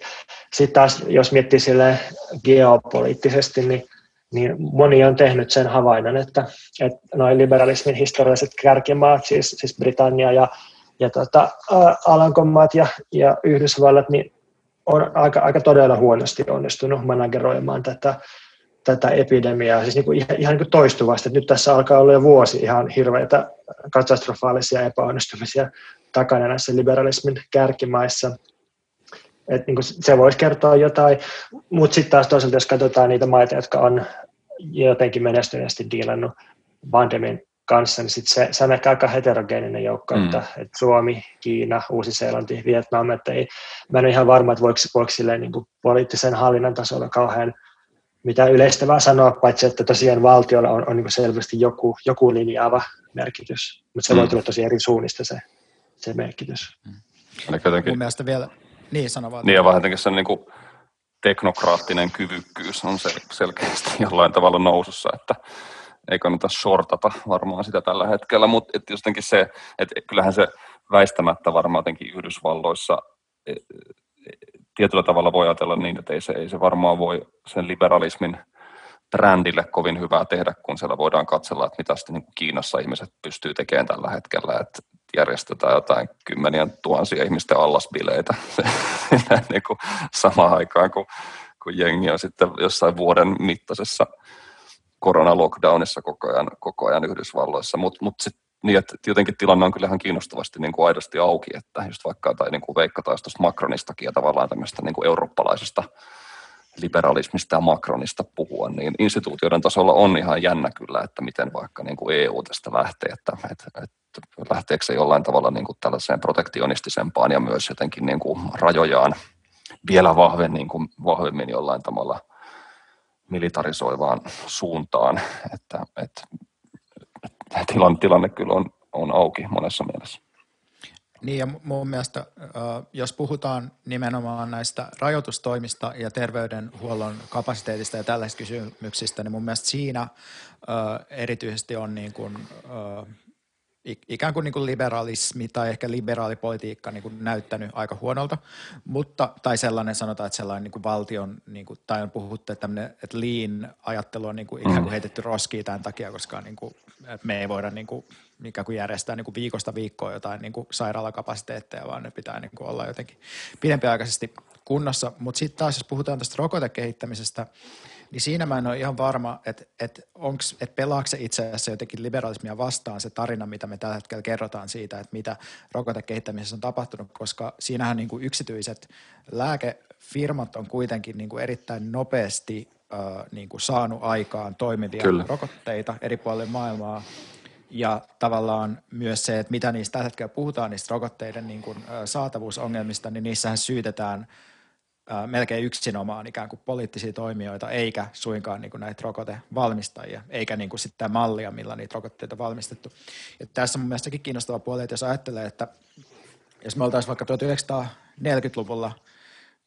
sitten taas, jos miettii sille geopoliittisesti, niin, niin moni on tehnyt sen havainnon, että, että noin liberalismin historialliset kärkimaat, siis, siis Britannia ja, ja tota, Alankomaat ja, ja Yhdysvallat, niin on aika, aika todella huonosti onnistunut manageroimaan tätä, tätä epidemiaa, siis niin kuin ihan, ihan niin kuin toistuvasti. Nyt tässä alkaa olla jo vuosi ihan hirveitä katastrofaalisia epäonnistumisia takana näissä liberalismin kärkimaissa. Et niin se voisi kertoa jotain, mutta sitten taas toisaalta, jos katsotaan niitä maita, jotka on jotenkin menestyneesti diilannut pandemin kanssa, niin sit se, se on ehkä aika heterogeeninen joukko, mm. että, että Suomi, Kiina, Uusi-Seelanti, Vietnam, että ei, mä en ole ihan varma, että voiko, voiko silleen, niin kuin poliittisen hallinnan tasolla kauhean mitä yleistävää sanoa, paitsi että tosiaan valtiolla on, on niin selvästi joku, joku linjaava merkitys, mutta se mm. voi tulla tosi eri suunnista se, se merkitys. Mm. Mun mielestä vielä, niin, sano vaan. Niin, ja vähän jotenkin sen niin kuin teknokraattinen kyvykkyys on se selkeästi jollain tavalla nousussa, että ei kannata shortata varmaan sitä tällä hetkellä, mutta jotenkin se, että kyllähän se väistämättä varmaan jotenkin Yhdysvalloissa e, e, tietyllä tavalla voi ajatella niin, että ei se, ei se varmaan voi sen liberalismin brändille kovin hyvää tehdä, kun siellä voidaan katsella, että mitä sitten niin Kiinassa ihmiset pystyy tekemään tällä hetkellä, että järjestetään jotain kymmenien tuhansia ihmisten allasbileitä. Niin kuin samaan aikaan, kun, kun jengi on sitten jossain vuoden mittaisessa koronalockdownissa koko ajan, koko ajan Yhdysvalloissa, mutta mut sitten niin, jotenkin tilanne on kyllähän kiinnostavasti niin kuin aidosti auki, että just vaikka tai niin kuin Veikka taisi tuosta Macronistakin ja tavallaan tämmöistä niin kuin eurooppalaisesta liberalismista ja Macronista puhua, niin instituutioiden tasolla on ihan jännä kyllä, että miten vaikka niin kuin EU tästä lähtee, että, että, että lähteekö se jollain tavalla niin kuin tällaiseen protektionistisempaan ja myös jotenkin niin kuin rajojaan vielä vahvemmin, niin kuin, vahvemmin jollain tavalla militarisoivaan suuntaan, että, että, että tilanne, tilanne kyllä on, on auki monessa mielessä. Niin ja mun mielestä, jos puhutaan nimenomaan näistä rajoitustoimista ja terveydenhuollon kapasiteetista ja tällaisista kysymyksistä, niin mun mielestä siinä erityisesti on niin kuin ikään kuin, niin kuin liberalismi tai ehkä liberaalipolitiikka niin kuin näyttänyt aika huonolta, mutta, tai sellainen sanotaan, että sellainen niin kuin valtion, niin kuin, tai on puhuttu, että, että lean-ajattelu on niin kuin, ikään kuin mm. heitetty roskiin tämän takia, koska niin kuin, me ei voida niin kuin, ikään kuin järjestää niin kuin viikosta viikkoa jotain niin kuin sairaalakapasiteetteja, vaan ne pitää niin kuin olla jotenkin pidempiaikaisesti kunnossa. Mutta sitten taas, jos puhutaan tästä rokotekehittämisestä, niin siinä mä en ole ihan varma, että, että, onks, että pelaako se itse asiassa jotenkin liberalismia vastaan se tarina, mitä me tällä hetkellä kerrotaan siitä, että mitä rokotekehittämisessä on tapahtunut, koska siinähän niin kuin yksityiset lääkefirmat on kuitenkin niin kuin erittäin nopeasti äh, niin kuin saanut aikaan toimivia Kyllä. rokotteita eri puolille maailmaa. Ja tavallaan myös se, että mitä niistä tällä hetkellä puhutaan, niistä rokotteiden niin kuin, saatavuusongelmista, niin niissähän syytetään – melkein yksinomaan ikään kuin poliittisia toimijoita, eikä suinkaan niin kuin näitä rokotevalmistajia, eikä niin kuin sitä mallia, millä niitä rokotteita on valmistettu. Ja tässä on mun mielestäkin kiinnostava puoli, että jos ajattelee, että jos me oltaisiin vaikka 1940-luvulla,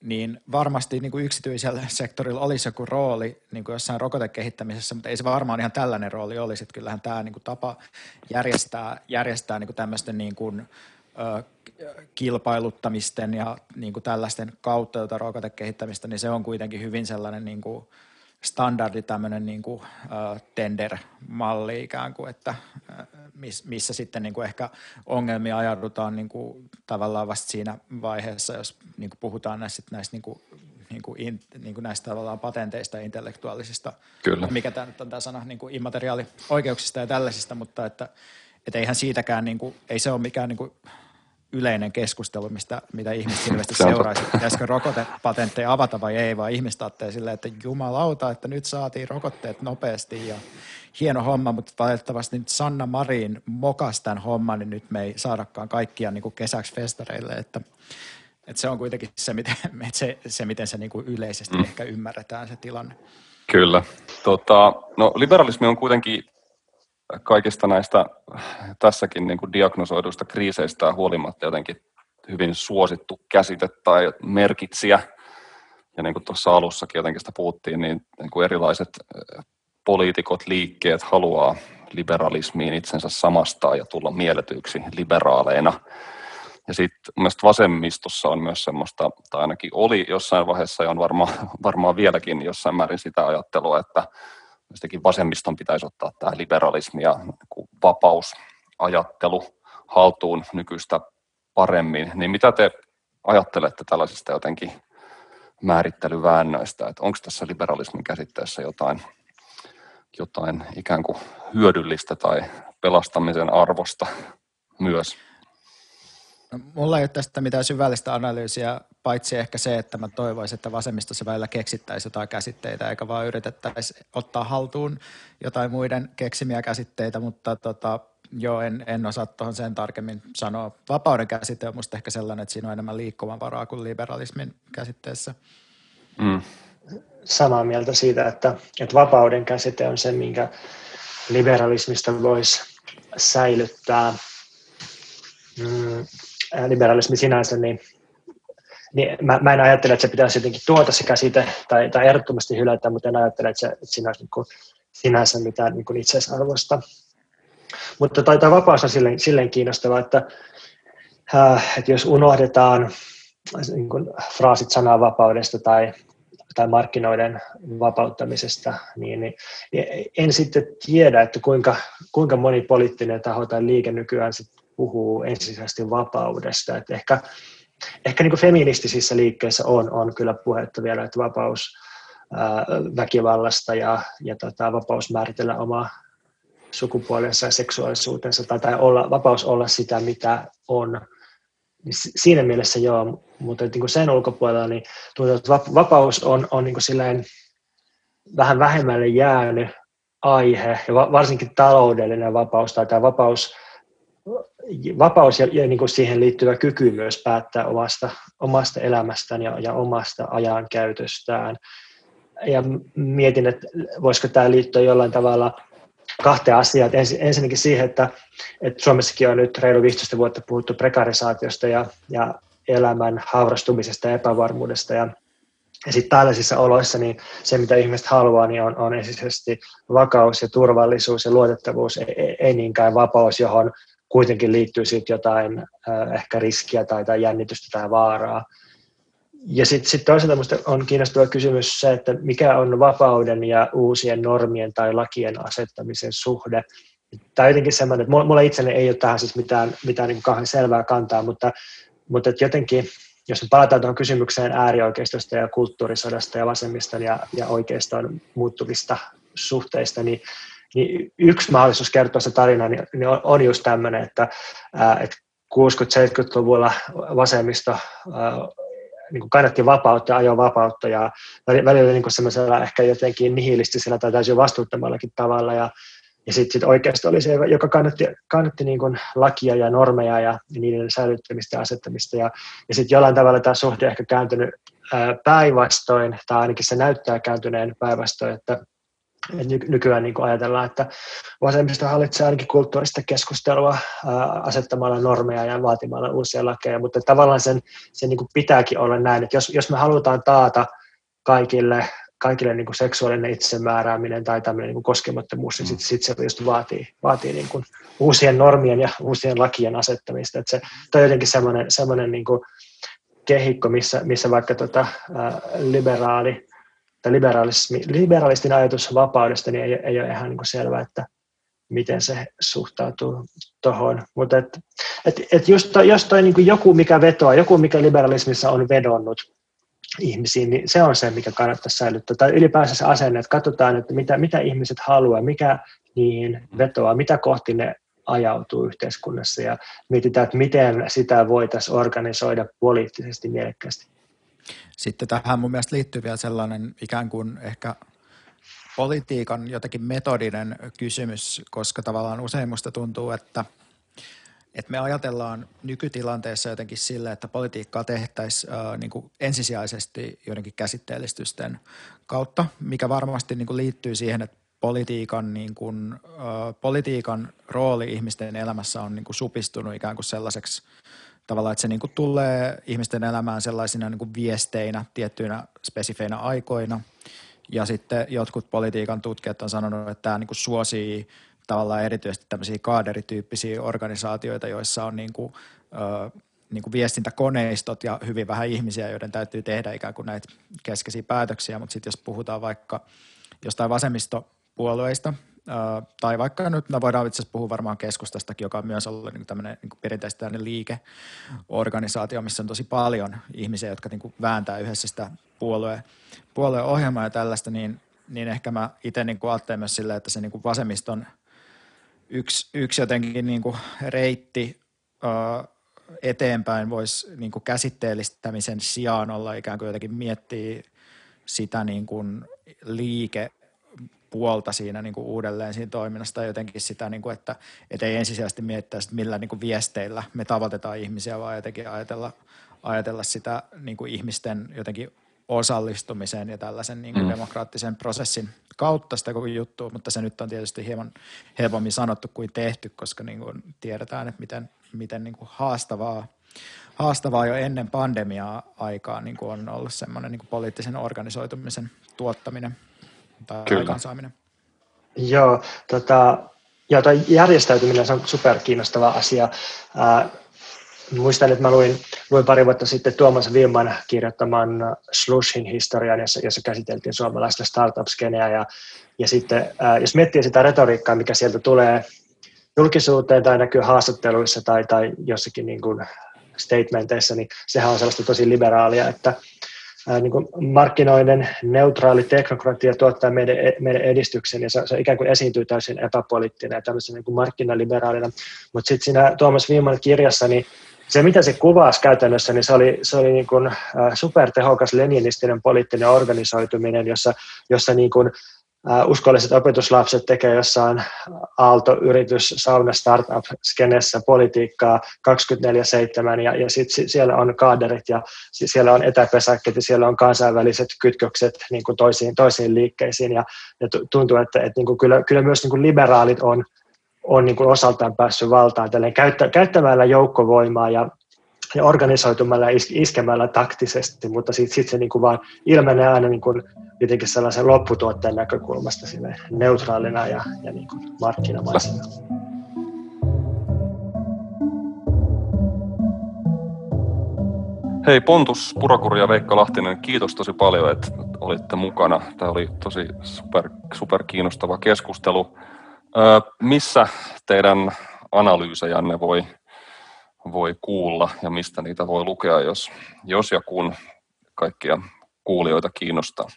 niin varmasti niin kuin yksityisellä sektorilla olisi joku rooli niin kuin jossain rokotekehittämisessä, mutta ei se varmaan ihan tällainen rooli olisi. Että kyllähän tämä niin kuin tapa järjestää, järjestää niin kuin tämmöisten niin kuin, kilpailuttamisten ja niin kuin tällaisten kautta, jota rokotekehittämistä, niin se on kuitenkin hyvin sellainen niin kuin standardi tämmöinen niin kuin, uh, tender-malli ikään kuin, että uh, miss, missä sitten niin kuin ehkä ongelmia ajaudutaan niin kuin, tavallaan vasta siinä vaiheessa, jos niin kuin puhutaan näistä, näistä niin kuin, niin kuin in, niin kuin näistä tavallaan patenteista ja intellektuaalisista, Kyllä. mikä tämä nyt on tämä sana, niin kuin immateriaalioikeuksista ja tällaisista, mutta että, että eihän siitäkään, niin kuin, ei se ole mikään niin kuin, yleinen keskustelu, mistä, mitä ihmiset ilmeisesti seuraisi. Pitäisikö rokotepatentteja avata vai ei, vaan ihmiset ajattelee silleen, että jumalauta, että nyt saatiin rokotteet nopeasti ja hieno homma, mutta valitettavasti nyt Sanna Marin mokas tämän homman, niin nyt me ei saadakaan kaikkia niin kuin kesäksi festareille, että, että se on kuitenkin se, miten se, se, miten se niin kuin yleisesti mm. ehkä ymmärretään se tilanne. Kyllä. Tota, no, liberalismi on kuitenkin kaikista näistä tässäkin niin kuin diagnosoiduista kriiseistä huolimatta jotenkin hyvin suosittu käsite tai merkitsijä. Ja niin kuin tuossa alussakin jotenkin sitä puhuttiin, niin, niin kuin erilaiset poliitikot, liikkeet haluaa liberalismiin itsensä samastaa ja tulla mielletyiksi liberaaleina. Ja sitten mielestäni vasemmistossa on myös semmoista, tai ainakin oli jossain vaiheessa ja on varmaan varmaa vieläkin jossain määrin sitä ajattelua, että jostakin vasemmiston pitäisi ottaa tämä liberalismi ja niin vapausajattelu haltuun nykyistä paremmin. Niin mitä te ajattelette tällaisista jotenkin määrittelyväännöistä, että onko tässä liberalismin käsitteessä jotain, jotain ikään kuin hyödyllistä tai pelastamisen arvosta myös? No, mulla ei ole tästä mitään syvällistä analyysiä, paitsi ehkä se, että mä toivoisin, että vasemmistossa välillä keksittäisiin jotain käsitteitä, eikä vaan yritettäisi ottaa haltuun jotain muiden keksimiä käsitteitä, mutta tota, joo, en, en osaa tuohon sen tarkemmin sanoa. Vapauden käsite on musta ehkä sellainen, että siinä on enemmän liikkumavaraa kuin liberalismin käsitteessä. Mm. Samaa mieltä siitä, että, että vapauden käsite on se, minkä liberalismista voisi säilyttää. Mm, liberalismi sinänsä, niin, niin mä, mä en ajattele, että se pitäisi jotenkin tuota se käsite tai, tai ehdottomasti hylätä, mutta en ajattele, että, se, että siinä olisi niin kuin, sinänsä mitään niin kuin itseisarvosta. Mutta tai, tai vapaus on silleen, silleen kiinnostava, että, äh, että jos unohdetaan niin kuin fraasit sananvapaudesta tai, tai markkinoiden vapauttamisesta, niin, niin, niin en sitten tiedä, että kuinka, kuinka moni poliittinen taho tai liike nykyään sit puhuu ensisijaisesti vapaudesta. Että ehkä ehkä niin kuin feministisissä liikkeissä on, on kyllä puhetta vielä, että vapaus ää, väkivallasta ja, ja tota, vapaus määritellä oma sukupuolensa ja seksuaalisuutensa tai, tai olla, vapaus olla sitä, mitä on. Niin siinä mielessä joo, mutta niin kuin sen ulkopuolella niin tuntuu, että vapaus on, on niin kuin vähän vähemmälle jäänyt aihe, ja varsinkin taloudellinen vapaus tai tämä vapaus vapaus ja, ja niin kuin siihen liittyvä kyky myös päättää omasta, omasta elämästään ja, ja omasta ajankäytöstään. Ja mietin, että voisiko tämä liittyä jollain tavalla kahteen asiaan. Ens, ensinnäkin siihen, että, että Suomessakin on nyt reilu 15 vuotta puhuttu prekarisaatiosta ja, ja elämän haurastumisesta ja epävarmuudesta. Ja, ja sitten tällaisissa oloissa niin se, mitä ihmiset haluaa, niin on, on ensisijaisesti vakaus ja turvallisuus ja luotettavuus, ei, ei niinkään vapaus, johon kuitenkin liittyy sitten jotain ehkä riskiä tai, tai jännitystä tai vaaraa. Ja sitten sit toisaalta on kiinnostava kysymys se, että mikä on vapauden ja uusien normien tai lakien asettamisen suhde. Tämä on jotenkin sellainen, että mulla itselleni ei ole tähän siis mitään, mitään niin kauhean selvää kantaa, mutta, mutta että jotenkin, jos palataan tuohon kysymykseen äärioikeistosta ja kulttuurisodasta ja vasemmiston ja, ja oikeiston muuttuvista suhteista, niin, niin yksi mahdollisuus kertoa se tarina niin, niin on, just tämmöinen, että, että 60-70-luvulla vasemmisto niin kuin kannatti vapautta ja ajoi vapautta ja välillä niin semmoisella ehkä jotenkin nihilistisellä tai täysin vastuuttamallakin tavalla ja, ja sitten sit oikeasti oli se, joka kannatti, kannatti niin kuin lakia ja normeja ja niiden säilyttämistä ja asettamista ja, ja sitten jollain tavalla tämä suhde ehkä kääntynyt päinvastoin tai ainakin se näyttää kääntyneen päinvastoin, että nykyään niin ajatellaan, että vasemmisto hallitsee ainakin kulttuurista keskustelua asettamalla normeja ja vaatimalla uusia lakeja, mutta tavallaan sen, sen niin pitääkin olla näin, että jos, jos me halutaan taata kaikille, kaikille niin seksuaalinen itsemäärääminen tai tämmöinen niin koskemattomuus, niin sitten sit se just vaatii, vaatii niin kuin uusien normien ja uusien lakien asettamista. Että se, tai jotenkin semmoinen, semmoinen niin kehikko, missä, missä vaikka tota, ää, liberaali tai liberalistin ajatus vapaudesta niin ei, ei ole ihan niin selvä, että miten se suhtautuu tuohon. Mutta et, et, et just toi, jos toi niin joku, mikä vetoaa, joku, mikä liberalismissa on vedonnut ihmisiin, niin se on se, mikä kannattaisi säilyttää. Tai ylipäänsä se asenne, että katsotaan, että mitä, mitä ihmiset haluaa, mikä niihin vetoaa, mitä kohti ne ajautuu yhteiskunnassa ja mietitään, että miten sitä voitaisiin organisoida poliittisesti mielekkäästi. Sitten tähän mun mielestä liittyy vielä sellainen ikään kuin ehkä politiikan jotenkin metodinen kysymys, koska tavallaan usein musta tuntuu, että, että me ajatellaan nykytilanteessa jotenkin sille, että politiikkaa tehtäisiin äh, niin kuin ensisijaisesti joidenkin käsitteellistysten kautta, mikä varmasti niin kuin liittyy siihen, että politiikan, niin kuin, äh, politiikan rooli ihmisten elämässä on niin kuin supistunut ikään kuin sellaiseksi – tavallaan, että se niin kuin tulee ihmisten elämään sellaisina niin kuin viesteinä tiettyinä spesifeinä aikoina. Ja sitten jotkut politiikan tutkijat on sanonut, että tämä niin kuin suosii tavallaan erityisesti tämmöisiä kaaderityyppisiä organisaatioita, joissa on niin kuin, ö, niin kuin viestintäkoneistot ja hyvin vähän ihmisiä, joiden täytyy tehdä ikään kuin näitä keskeisiä päätöksiä. Mutta sitten jos puhutaan vaikka jostain vasemmistopuolueista, tai vaikka nyt, no voidaan itse asiassa puhua varmaan keskustastakin, joka on myös ollut niin tämmöinen niin perinteisesti tämmöinen liikeorganisaatio, missä on tosi paljon ihmisiä, jotka niin vääntää yhdessä sitä puolue, puolueen ohjelmaa ja tällaista, niin, niin ehkä mä itse niin ajattelen myös silleen, että se niin vasemmiston yksi, yksi jotenkin niin reitti ö, eteenpäin voisi niin käsitteellistämisen sijaan olla ikään kuin jotenkin miettiä sitä niin kuin liike puolta siinä niin kuin uudelleen siinä toiminnassa tai jotenkin sitä, niin kuin, että, että ei ensisijaisesti miettää, että millä niin kuin viesteillä me tavoitetaan ihmisiä, vaan jotenkin ajatella, ajatella sitä niin kuin ihmisten jotenkin osallistumisen ja tällaisen niin kuin mm. demokraattisen prosessin kautta sitä koko juttua, mutta se nyt on tietysti hieman helpommin sanottu kuin tehty, koska niin kuin tiedetään, että miten, miten niin kuin haastavaa, haastavaa jo ennen pandemiaa aikaa niin kuin on ollut semmoinen niin kuin poliittisen organisoitumisen tuottaminen – tai Kyllä. aikaansaaminen. Joo, tota, ja tuo järjestäytyminen on super kiinnostava asia. Äh, muistan, että mä luin, luin pari vuotta sitten Tuomas Vilman kirjoittaman Slushin historian, jossa, jossa käsiteltiin suomalaista startup-skeneä. Ja, ja sitten, äh, jos miettii sitä retoriikkaa, mikä sieltä tulee julkisuuteen tai näkyy haastatteluissa tai, tai jossakin niin kuin statementeissa, niin sehän on sellaista tosi liberaalia, että, niin kuin markkinoiden neutraali teknokratia tuottaa meidän, e, meidän edistyksen ja se, se ikään kuin esiintyy täysin epäpoliittinen ja tämmöisen niin kuin markkinaliberaalina. Mutta sitten siinä Tuomas Viiman kirjassa, niin se mitä se kuvasi käytännössä, niin se oli, se oli niin kuin, supertehokas leninistinen poliittinen organisoituminen, jossa, jossa niin kuin, uskolliset opetuslapset tekee jossain Aalto-yritys, sauna, startup-skenessä politiikkaa 24-7 ja, ja sitten siellä on kaaderit ja siellä on etäpesäkket ja siellä on kansainväliset kytkökset niin kuin toisiin, toisiin liikkeisiin. Ja, ja tuntuu, että, että niin kuin kyllä, kyllä myös niin kuin liberaalit on, on niin kuin osaltaan päässyt valtaan käyttä, käyttämällä joukkovoimaa ja ja organisoitumalla ja iskemällä taktisesti, mutta sitten sit se niinku vaan ilmenee aina niinku jotenkin sellaisen lopputuotteen näkökulmasta sille neutraalina ja, ja niinku markkinamaisena. Hei Pontus Purakuri ja Veikka Lahtinen, kiitos tosi paljon, että olitte mukana. Tämä oli tosi super, super kiinnostava keskustelu. Ö, missä teidän analyysejänne voi voi kuulla ja mistä niitä voi lukea, jos, jos ja kun kaikkia kuulijoita kiinnostaa?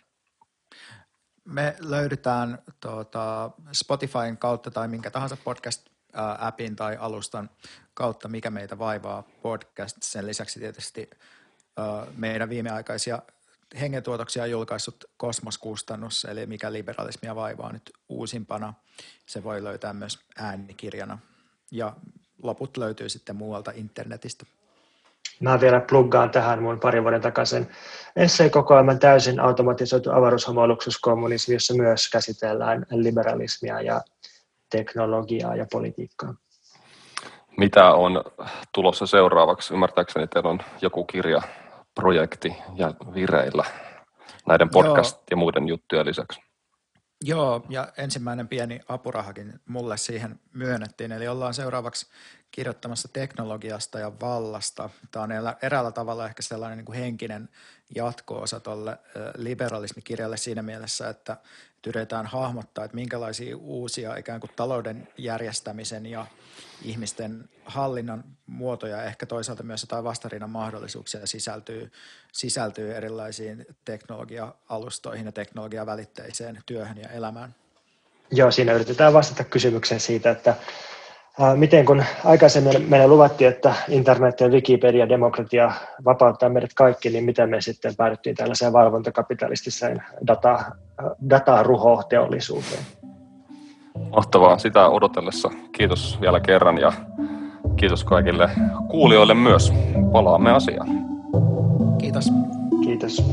Me löydetään tuota, Spotifyn kautta tai minkä tahansa podcast-appin tai alustan kautta, mikä meitä vaivaa podcast. Sen lisäksi tietysti meidän viimeaikaisia hengentuotoksia julkaissut Kosmoskustannus, eli mikä liberalismia vaivaa nyt uusimpana. Se voi löytää myös äänikirjana. Ja loput löytyy sitten muualta internetistä. Mä vielä pluggaan tähän mun parin vuoden takaisin esseekokoelman täysin automatisoitu avaruushomo-luksuskommunismi, jossa myös käsitellään liberalismia ja teknologiaa ja politiikkaa. Mitä on tulossa seuraavaksi? Ymmärtääkseni teillä on joku kirja, projekti ja vireillä näiden podcast Joo. ja muiden juttujen lisäksi. Joo, ja ensimmäinen pieni apurahakin mulle siihen myönnettiin, eli ollaan seuraavaksi kirjoittamassa teknologiasta ja vallasta. Tämä on eräällä tavalla ehkä sellainen niin kuin henkinen jatko-osa tuolle liberalismikirjalle siinä mielessä, että yritetään hahmottaa, että minkälaisia uusia ikään kuin talouden järjestämisen ja ihmisten hallinnan muotoja, ehkä toisaalta myös jotain vastarinnan mahdollisuuksia sisältyy, sisältyy erilaisiin teknologia-alustoihin ja teknologiavälitteiseen työhön ja elämään. Joo, siinä yritetään vastata kysymykseen siitä, että miten kun aikaisemmin meille luvattiin, että internet ja Wikipedia demokratia vapauttaa meidät kaikki, niin miten me sitten päädyttiin tällaiseen valvontakapitalistiseen data, dataruho-teollisuuteen? Mahtavaa sitä odotellessa. Kiitos vielä kerran ja kiitos kaikille kuulijoille myös. Palaamme asiaan. Kiitos. Kiitos.